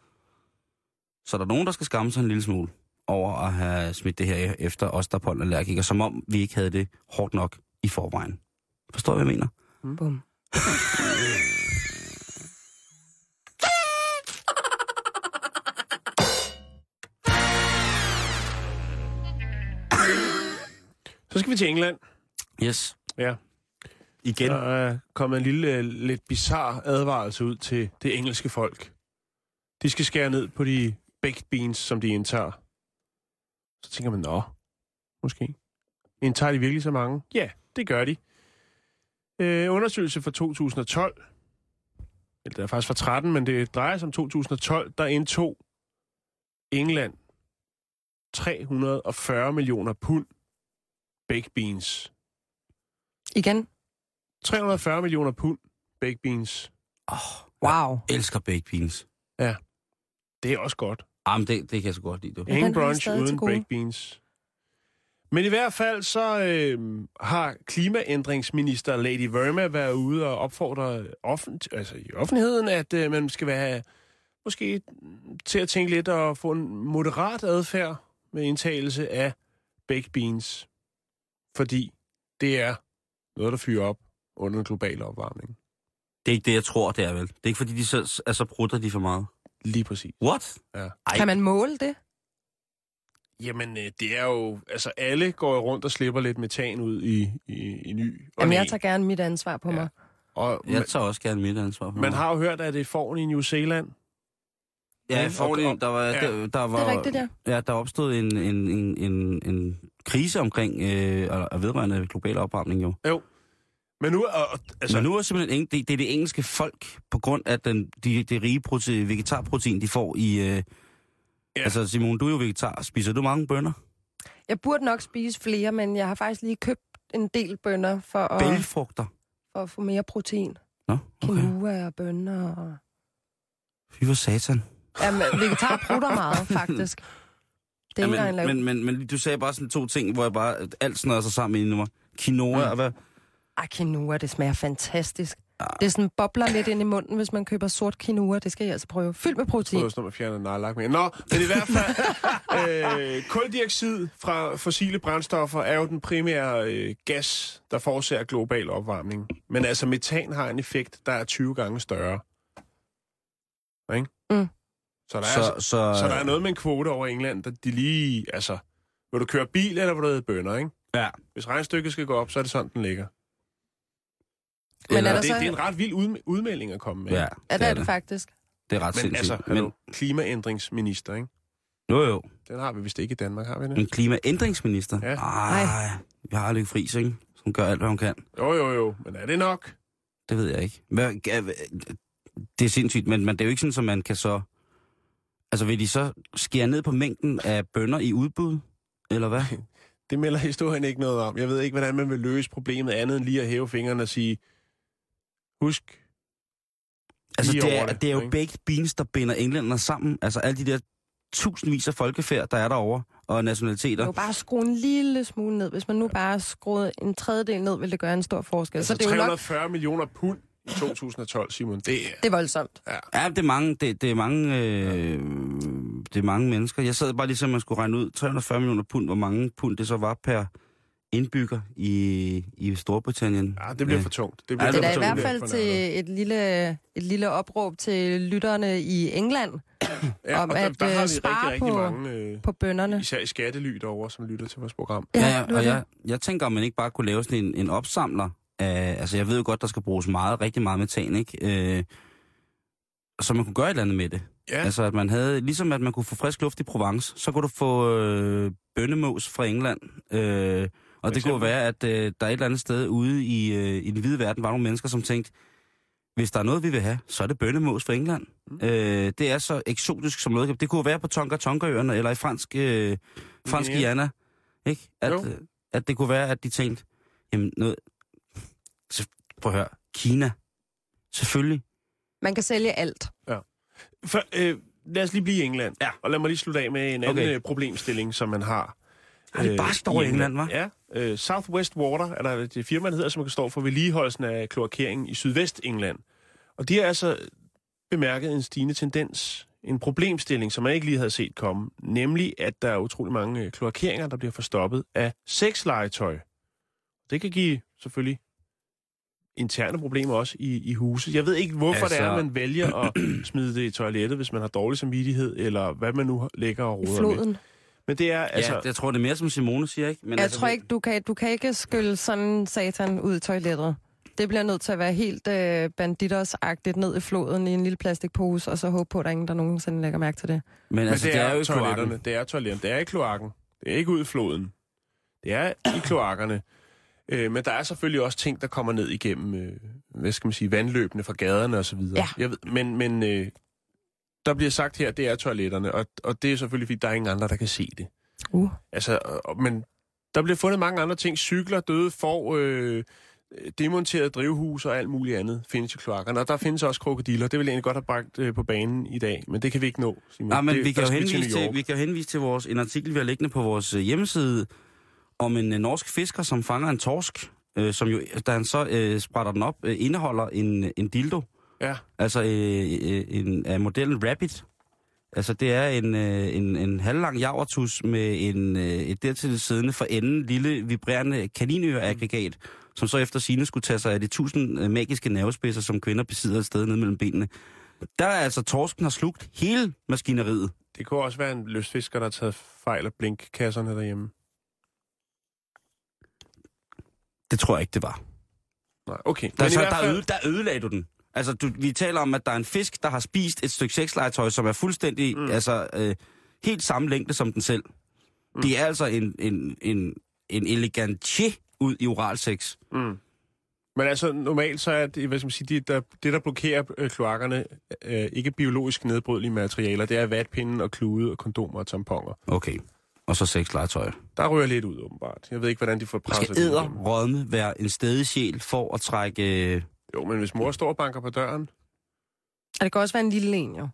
S4: så er der nogen, der skal skamme sig en lille smule over at have smidt det her efter os, der er pollenallergikere, som om vi ikke havde det hårdt nok i forvejen. Forstår du, hvad jeg mener?
S6: Bum.
S5: Så skal vi til England.
S4: Yes.
S5: Ja.
S4: Igen.
S5: Der er kommet en lille, øh, lidt bizarre advarelse ud til det engelske folk. De skal skære ned på de baked beans, som de indtager. Så tænker man, nå, måske. Indtager de virkelig så mange? Ja, det gør de. Øh, undersøgelse fra 2012, eller det er faktisk fra 13, men det drejer sig om 2012, der indtog England 340 millioner pund baked beans.
S6: Igen.
S5: 340 millioner pund baked beans.
S4: Oh,
S6: Wow.
S4: elsker baked beans.
S5: Det er også godt.
S4: Jamen, det, det kan jeg så godt lide, du.
S5: Ingen brunch uden
S6: gode.
S5: baked beans. Men i hvert fald så øh, har klimaændringsminister Lady Verma været ude og opfordre offent, altså i offentligheden, at øh, man skal være måske til at tænke lidt og få en moderat adfærd med indtagelse af baked beans. Fordi det er noget, der fyrer op under den globale opvarmning.
S4: Det er ikke det, jeg tror, det er vel. Det er ikke, fordi de så, er så prutter de for meget.
S5: Lige præcis.
S4: What?
S5: Ja.
S4: Ej.
S6: Kan man måle det?
S5: Jamen, øh, det er jo... Altså, alle går rundt og slipper lidt metan ud i, i, i ny. og
S6: Jamen, jeg tager gerne mit ansvar på
S5: Ja.
S6: mig.
S5: Og
S4: Jeg tager også gerne mit ansvar for
S5: Man
S4: mig.
S5: har jo hørt, at det er foran i New Zealand.
S4: Ja,
S5: Og-
S4: for
S5: og-
S4: der var,
S5: ja.
S4: der, der var,
S6: Det er rigtigt, ja.
S4: Ja, der opstod en, en, en, en, en krise omkring øh, vedrørende global opvarmning jo.
S5: Jo. Men nu, og,
S4: Altså, Men nu er simpelthen eng- det, det er det engelske folk, på grund af den, de, det rige protein, vegetarprotein, de får i... Øh, ja. Altså, Simon, du er jo vegetar. Spiser du mange bønner?
S6: Jeg burde nok spise flere, men jeg har faktisk lige købt en del bønner for at,
S4: Bælgfrugter?
S6: for at få mere protein.
S4: Nå, okay.
S6: Quinoa og bønner og...
S4: Fy for satan.
S6: Jamen, vegetar prutter meget, faktisk. Det er engang
S4: men, men, men, men, du sagde bare sådan to ting, hvor jeg bare... Alt snører sig sammen i mig. Quinoa
S6: Mm.
S4: og hvad?
S6: Ej, quinoa, det smager fantastisk. Det er sådan bobler lidt ind i munden, hvis man køber sort quinoa. Det skal jeg altså prøve. Fyldt med
S5: det
S6: protein.
S5: er sådan, man fjerner nejlak med. Nå, men i hvert fald, øh, kuldioxid fra fossile brændstoffer er jo den primære øh, gas, der forårsager global opvarmning. Men altså, metan har en effekt, der er 20 gange større. Ikke?
S6: Mm.
S5: Så, der er,
S4: Så,
S5: så,
S4: så,
S5: så der er noget med en kvote over England, der de lige... Altså, vil du køre bil, eller vil du æde bønner, ikke?
S4: Ja.
S5: Hvis regnstykket skal gå op, så er det sådan, den ligger.
S6: Men er
S5: det,
S6: så...
S5: det er en ret vild ud, udmelding at komme med.
S4: Ja,
S6: Ja, det er det faktisk.
S4: Det er ret
S5: Men
S4: sindssygt.
S5: altså, jo klimaændringsminister, ikke?
S4: Jo, jo.
S5: Den har vi vist ikke i Danmark, har vi det?
S4: En klimaændringsminister.
S5: Ja.
S4: Ej, vi har Lykke Friis, ikke? Som gør alt, hvad hun kan.
S5: Jo, jo, jo. Men er det nok?
S4: Det ved jeg ikke. Det er sindssygt, men, men det er jo ikke sådan, at man kan så... Altså, vil de så skære ned på mængden af bønder i udbud? Eller hvad?
S5: Det melder historien ikke noget om. Jeg ved ikke, hvordan man vil løse problemet andet end lige at hæve fingrene og sige, husk,
S4: Altså, det er,
S5: det,
S4: det er jo
S5: ikke?
S4: baked beans, der binder englænderne sammen. Altså, alle de der tusindvis af folkefærd, der er derovre, og
S6: Det
S4: nationaliteter.
S6: er jo bare at skrue en lille smule ned. Hvis man nu bare skruede en tredjedel ned, ville det gøre en stor forskel.
S5: altså
S6: så det er jo nok
S5: 340 millioner pund i 2012, Simon. Det er...
S6: det er voldsomt.
S4: Ja, det er mange, det, det er mange, øh, det er mange mennesker. Jeg sad bare lige så, man skulle regne ud 340 millioner pund, hvor mange pund det så var per indbygger i, i Storbritannien.
S5: Ja, det bliver for tungt. Det,
S4: Ja,
S6: Det er da i hvert
S5: bliver
S6: fald til et lille, et lille opråb til lytterne i England
S5: ja,
S6: om
S5: og der,
S6: at,
S5: der har
S6: øh,
S5: vi
S6: spare
S5: rigtig, rigtig
S6: på-
S5: mange, øh,
S6: på bønderne.
S5: især i skattely derovre, som lytter til vores program.
S4: Ja, ja, og jeg, jeg tænker, om man ikke bare kunne lave sådan en, en opsamler af, altså jeg ved jo godt, der skal bruges meget, rigtig meget metan, ikke? Øh, så man kunne gøre et eller andet med det.
S5: Ja,
S4: Altså at man havde, ligesom at man kunne få frisk luft i Provence, så kunne du få øh, bønnemos fra England. Øh, og det kunne være, at øh, der er et eller andet sted ude i, øh, i den hvide verden, var nogle mennesker, som tænkte, hvis der er noget, vi vil have, så er det bønnemos fra England. Mm. Øh, det er så eksotisk som noget. Det kunne være på Tonga Tonga-øerne, eller i fransk, øh, fransk
S5: Ja.
S4: Guyana. Ikke? At,
S5: Jo.
S4: øh, at det kunne være, at de tænkte, jamen noget... Så, prøv at høre, Kina. Selvfølgelig.
S6: Man kan sælge alt.
S5: For, øh, lad os lige blive i England.
S4: Ja.
S5: Og lad mig lige slutte af med en anden
S4: Okay.
S5: okay. problemstilling, som man har.
S4: Har de
S5: øh,
S4: bare står i England, hva'?
S5: Ja. Øh, Southwest Water er der et firma, der hedder, som kan stå for vedligeholdelsen af kloakeringen i Sydvest-England. Og de har altså bemærket en stigende tendens, en problemstilling, som man ikke lige havde set komme, nemlig at der er utrolig mange øh, kloakeringer, der bliver forstoppet af sexlegetøj. Det kan give selvfølgelig interne problemer også i, i huset. Jeg ved ikke, hvorfor altså... det er,
S4: Altså-
S5: at man vælger at smide det i toilettet, hvis man har dårlig samvittighed, eller hvad man nu lægger og
S6: I
S5: roder med. Men det er
S4: Altså, ja, jeg tror, det er mere som Simone siger, ikke? Men
S6: Jeg
S4: altså,
S6: tror ikke, du kan, du kan ikke skylle sådan satan ud i toilettet. Det bliver nødt til at være helt øh, banditers-agtigt ned i floden i en lille plastikpose, og så håbe på, at der er ingen, der nogensinde lægger mærke til det.
S4: Men,
S5: Men
S4: altså,
S5: det, er,
S4: jo i kloakken.
S5: toiletterne. Det er toiletterne. Det er i kloakken. Det er ikke ud i floden. Det er i kloakkerne. Øh, men der er selvfølgelig også ting, der kommer ned igennem, øh, hvad skal man sige, vandløbene fra gaderne og så videre.
S6: Ja.
S5: Jeg ved, men men øh, der bliver sagt her, det er toiletterne, og, og det er selvfølgelig, fordi der er ingen andre, der kan se det.
S6: Uh.
S5: Altså, og, men der bliver fundet mange andre ting. Cykler, døde får, øh, demonterede drivhus og alt muligt andet findes i kloakkerne. Og der findes også krokodiller. Det vil jeg egentlig godt have bragt øh, på banen i dag, men det kan vi ikke nå. Simon.
S4: Ja, men
S5: det,
S4: vi kan, jo henvise til, vi kan jo henvise til vores, en artikel, vi har liggende på vores øh, hjemmeside, om en øh, norsk fisker, som fanger en torsk, øh, som jo, da han så øh, sprætter den op, øh, indeholder en, en dildo.
S5: Ja.
S4: Altså øh, øh, en, af modellen Rabbit. Altså det er en, øh, en, en halvlang javertus med en, øh, et dertil siddende for enden lille vibrerende kaninøreaggregat, som så efter sine skulle tage sig af de tusind øh, magiske nervespidser, som kvinder besidder et sted ned mellem benene. Der er altså torsken har slugt hele maskineriet.
S5: Det kunne også være en lystfisker, der har taget fejl af blinkkasserne derhjemme.
S4: Det tror jeg ikke, det var.
S5: Nej, okay.
S4: Der,
S5: Men
S4: så, der,
S5: fald,
S4: øde, der ødelagde du den. Altså, du, vi taler om, at der er en fisk, der har spist et stykke sexlegetøj, som er fuldstændig, mm. altså, øh, helt samme længde som den selv. Mm. Det er altså en, en, en, en elegantje ud i oralsex.
S5: Mm. Men altså, normalt så er det, hvad skal man sige, det, der, det der blokerer øh, kloakkerne, øh, ikke biologisk nedbrydelige materialer, det er vatpinden og klude og kondomer og tamponer.
S4: Okay. Og så sexlegetøj.
S5: Der rører lidt ud, åbenbart. Jeg ved ikke, hvordan de får presset
S4: Skal æder rådme være en stedig sjæl for at trække... Øh,
S5: Jo, men hvis mor står og banker på døren,
S6: Og det kan også være en lille en, jo.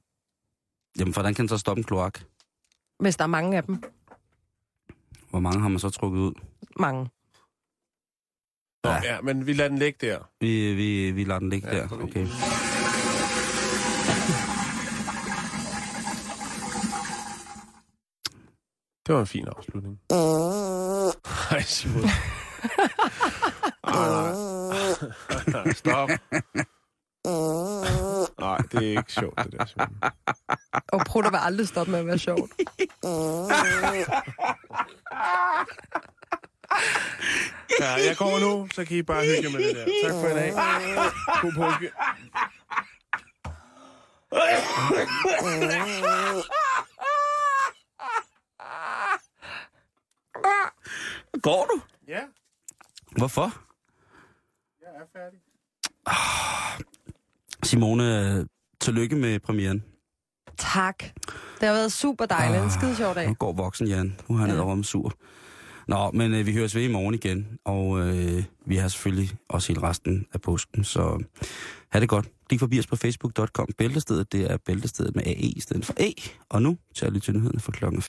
S4: jamen, hvordan kan den så stoppe en kloak?
S6: Hvis der er mange af dem.
S4: Hvor mange har man så trukket ud?
S6: Mange.
S5: Nå,
S4: Ja.
S5: ja. men vi lader den ligge der.
S4: Vi, vi, vi lader den ligge
S5: Ja,
S4: der. Okay.
S5: Det var en fin afslutning. Nej, Simon. Ej, nej. Stop. Nej, det er ikke sjovt, det der.
S6: Og prutter vil aldrig stoppe med at være sjovt.
S5: Ja, jeg går nu, så kan I bare hygge med det der. Tak for i dag. God påske.
S4: Går du?
S5: Ja,
S4: Hvorfor?
S5: jeg er færdig.
S4: Simone, øh, tillykke med premieren.
S6: Tak. Det har været super dejligt. En skide sjov dag.
S4: Nu går voksen, Jan. Nu er han
S6: Ja.
S4: ned over med sur. Nå, men øh, vi høres ved i morgen igen, og øh, vi har selvfølgelig også hele resten af påsken, så ha' det godt. Klik forbi os på facebook.com. Bæltestedet, det er bæltestedet med AE i stedet for A. Og nu til at lytte til nyhederne for klokken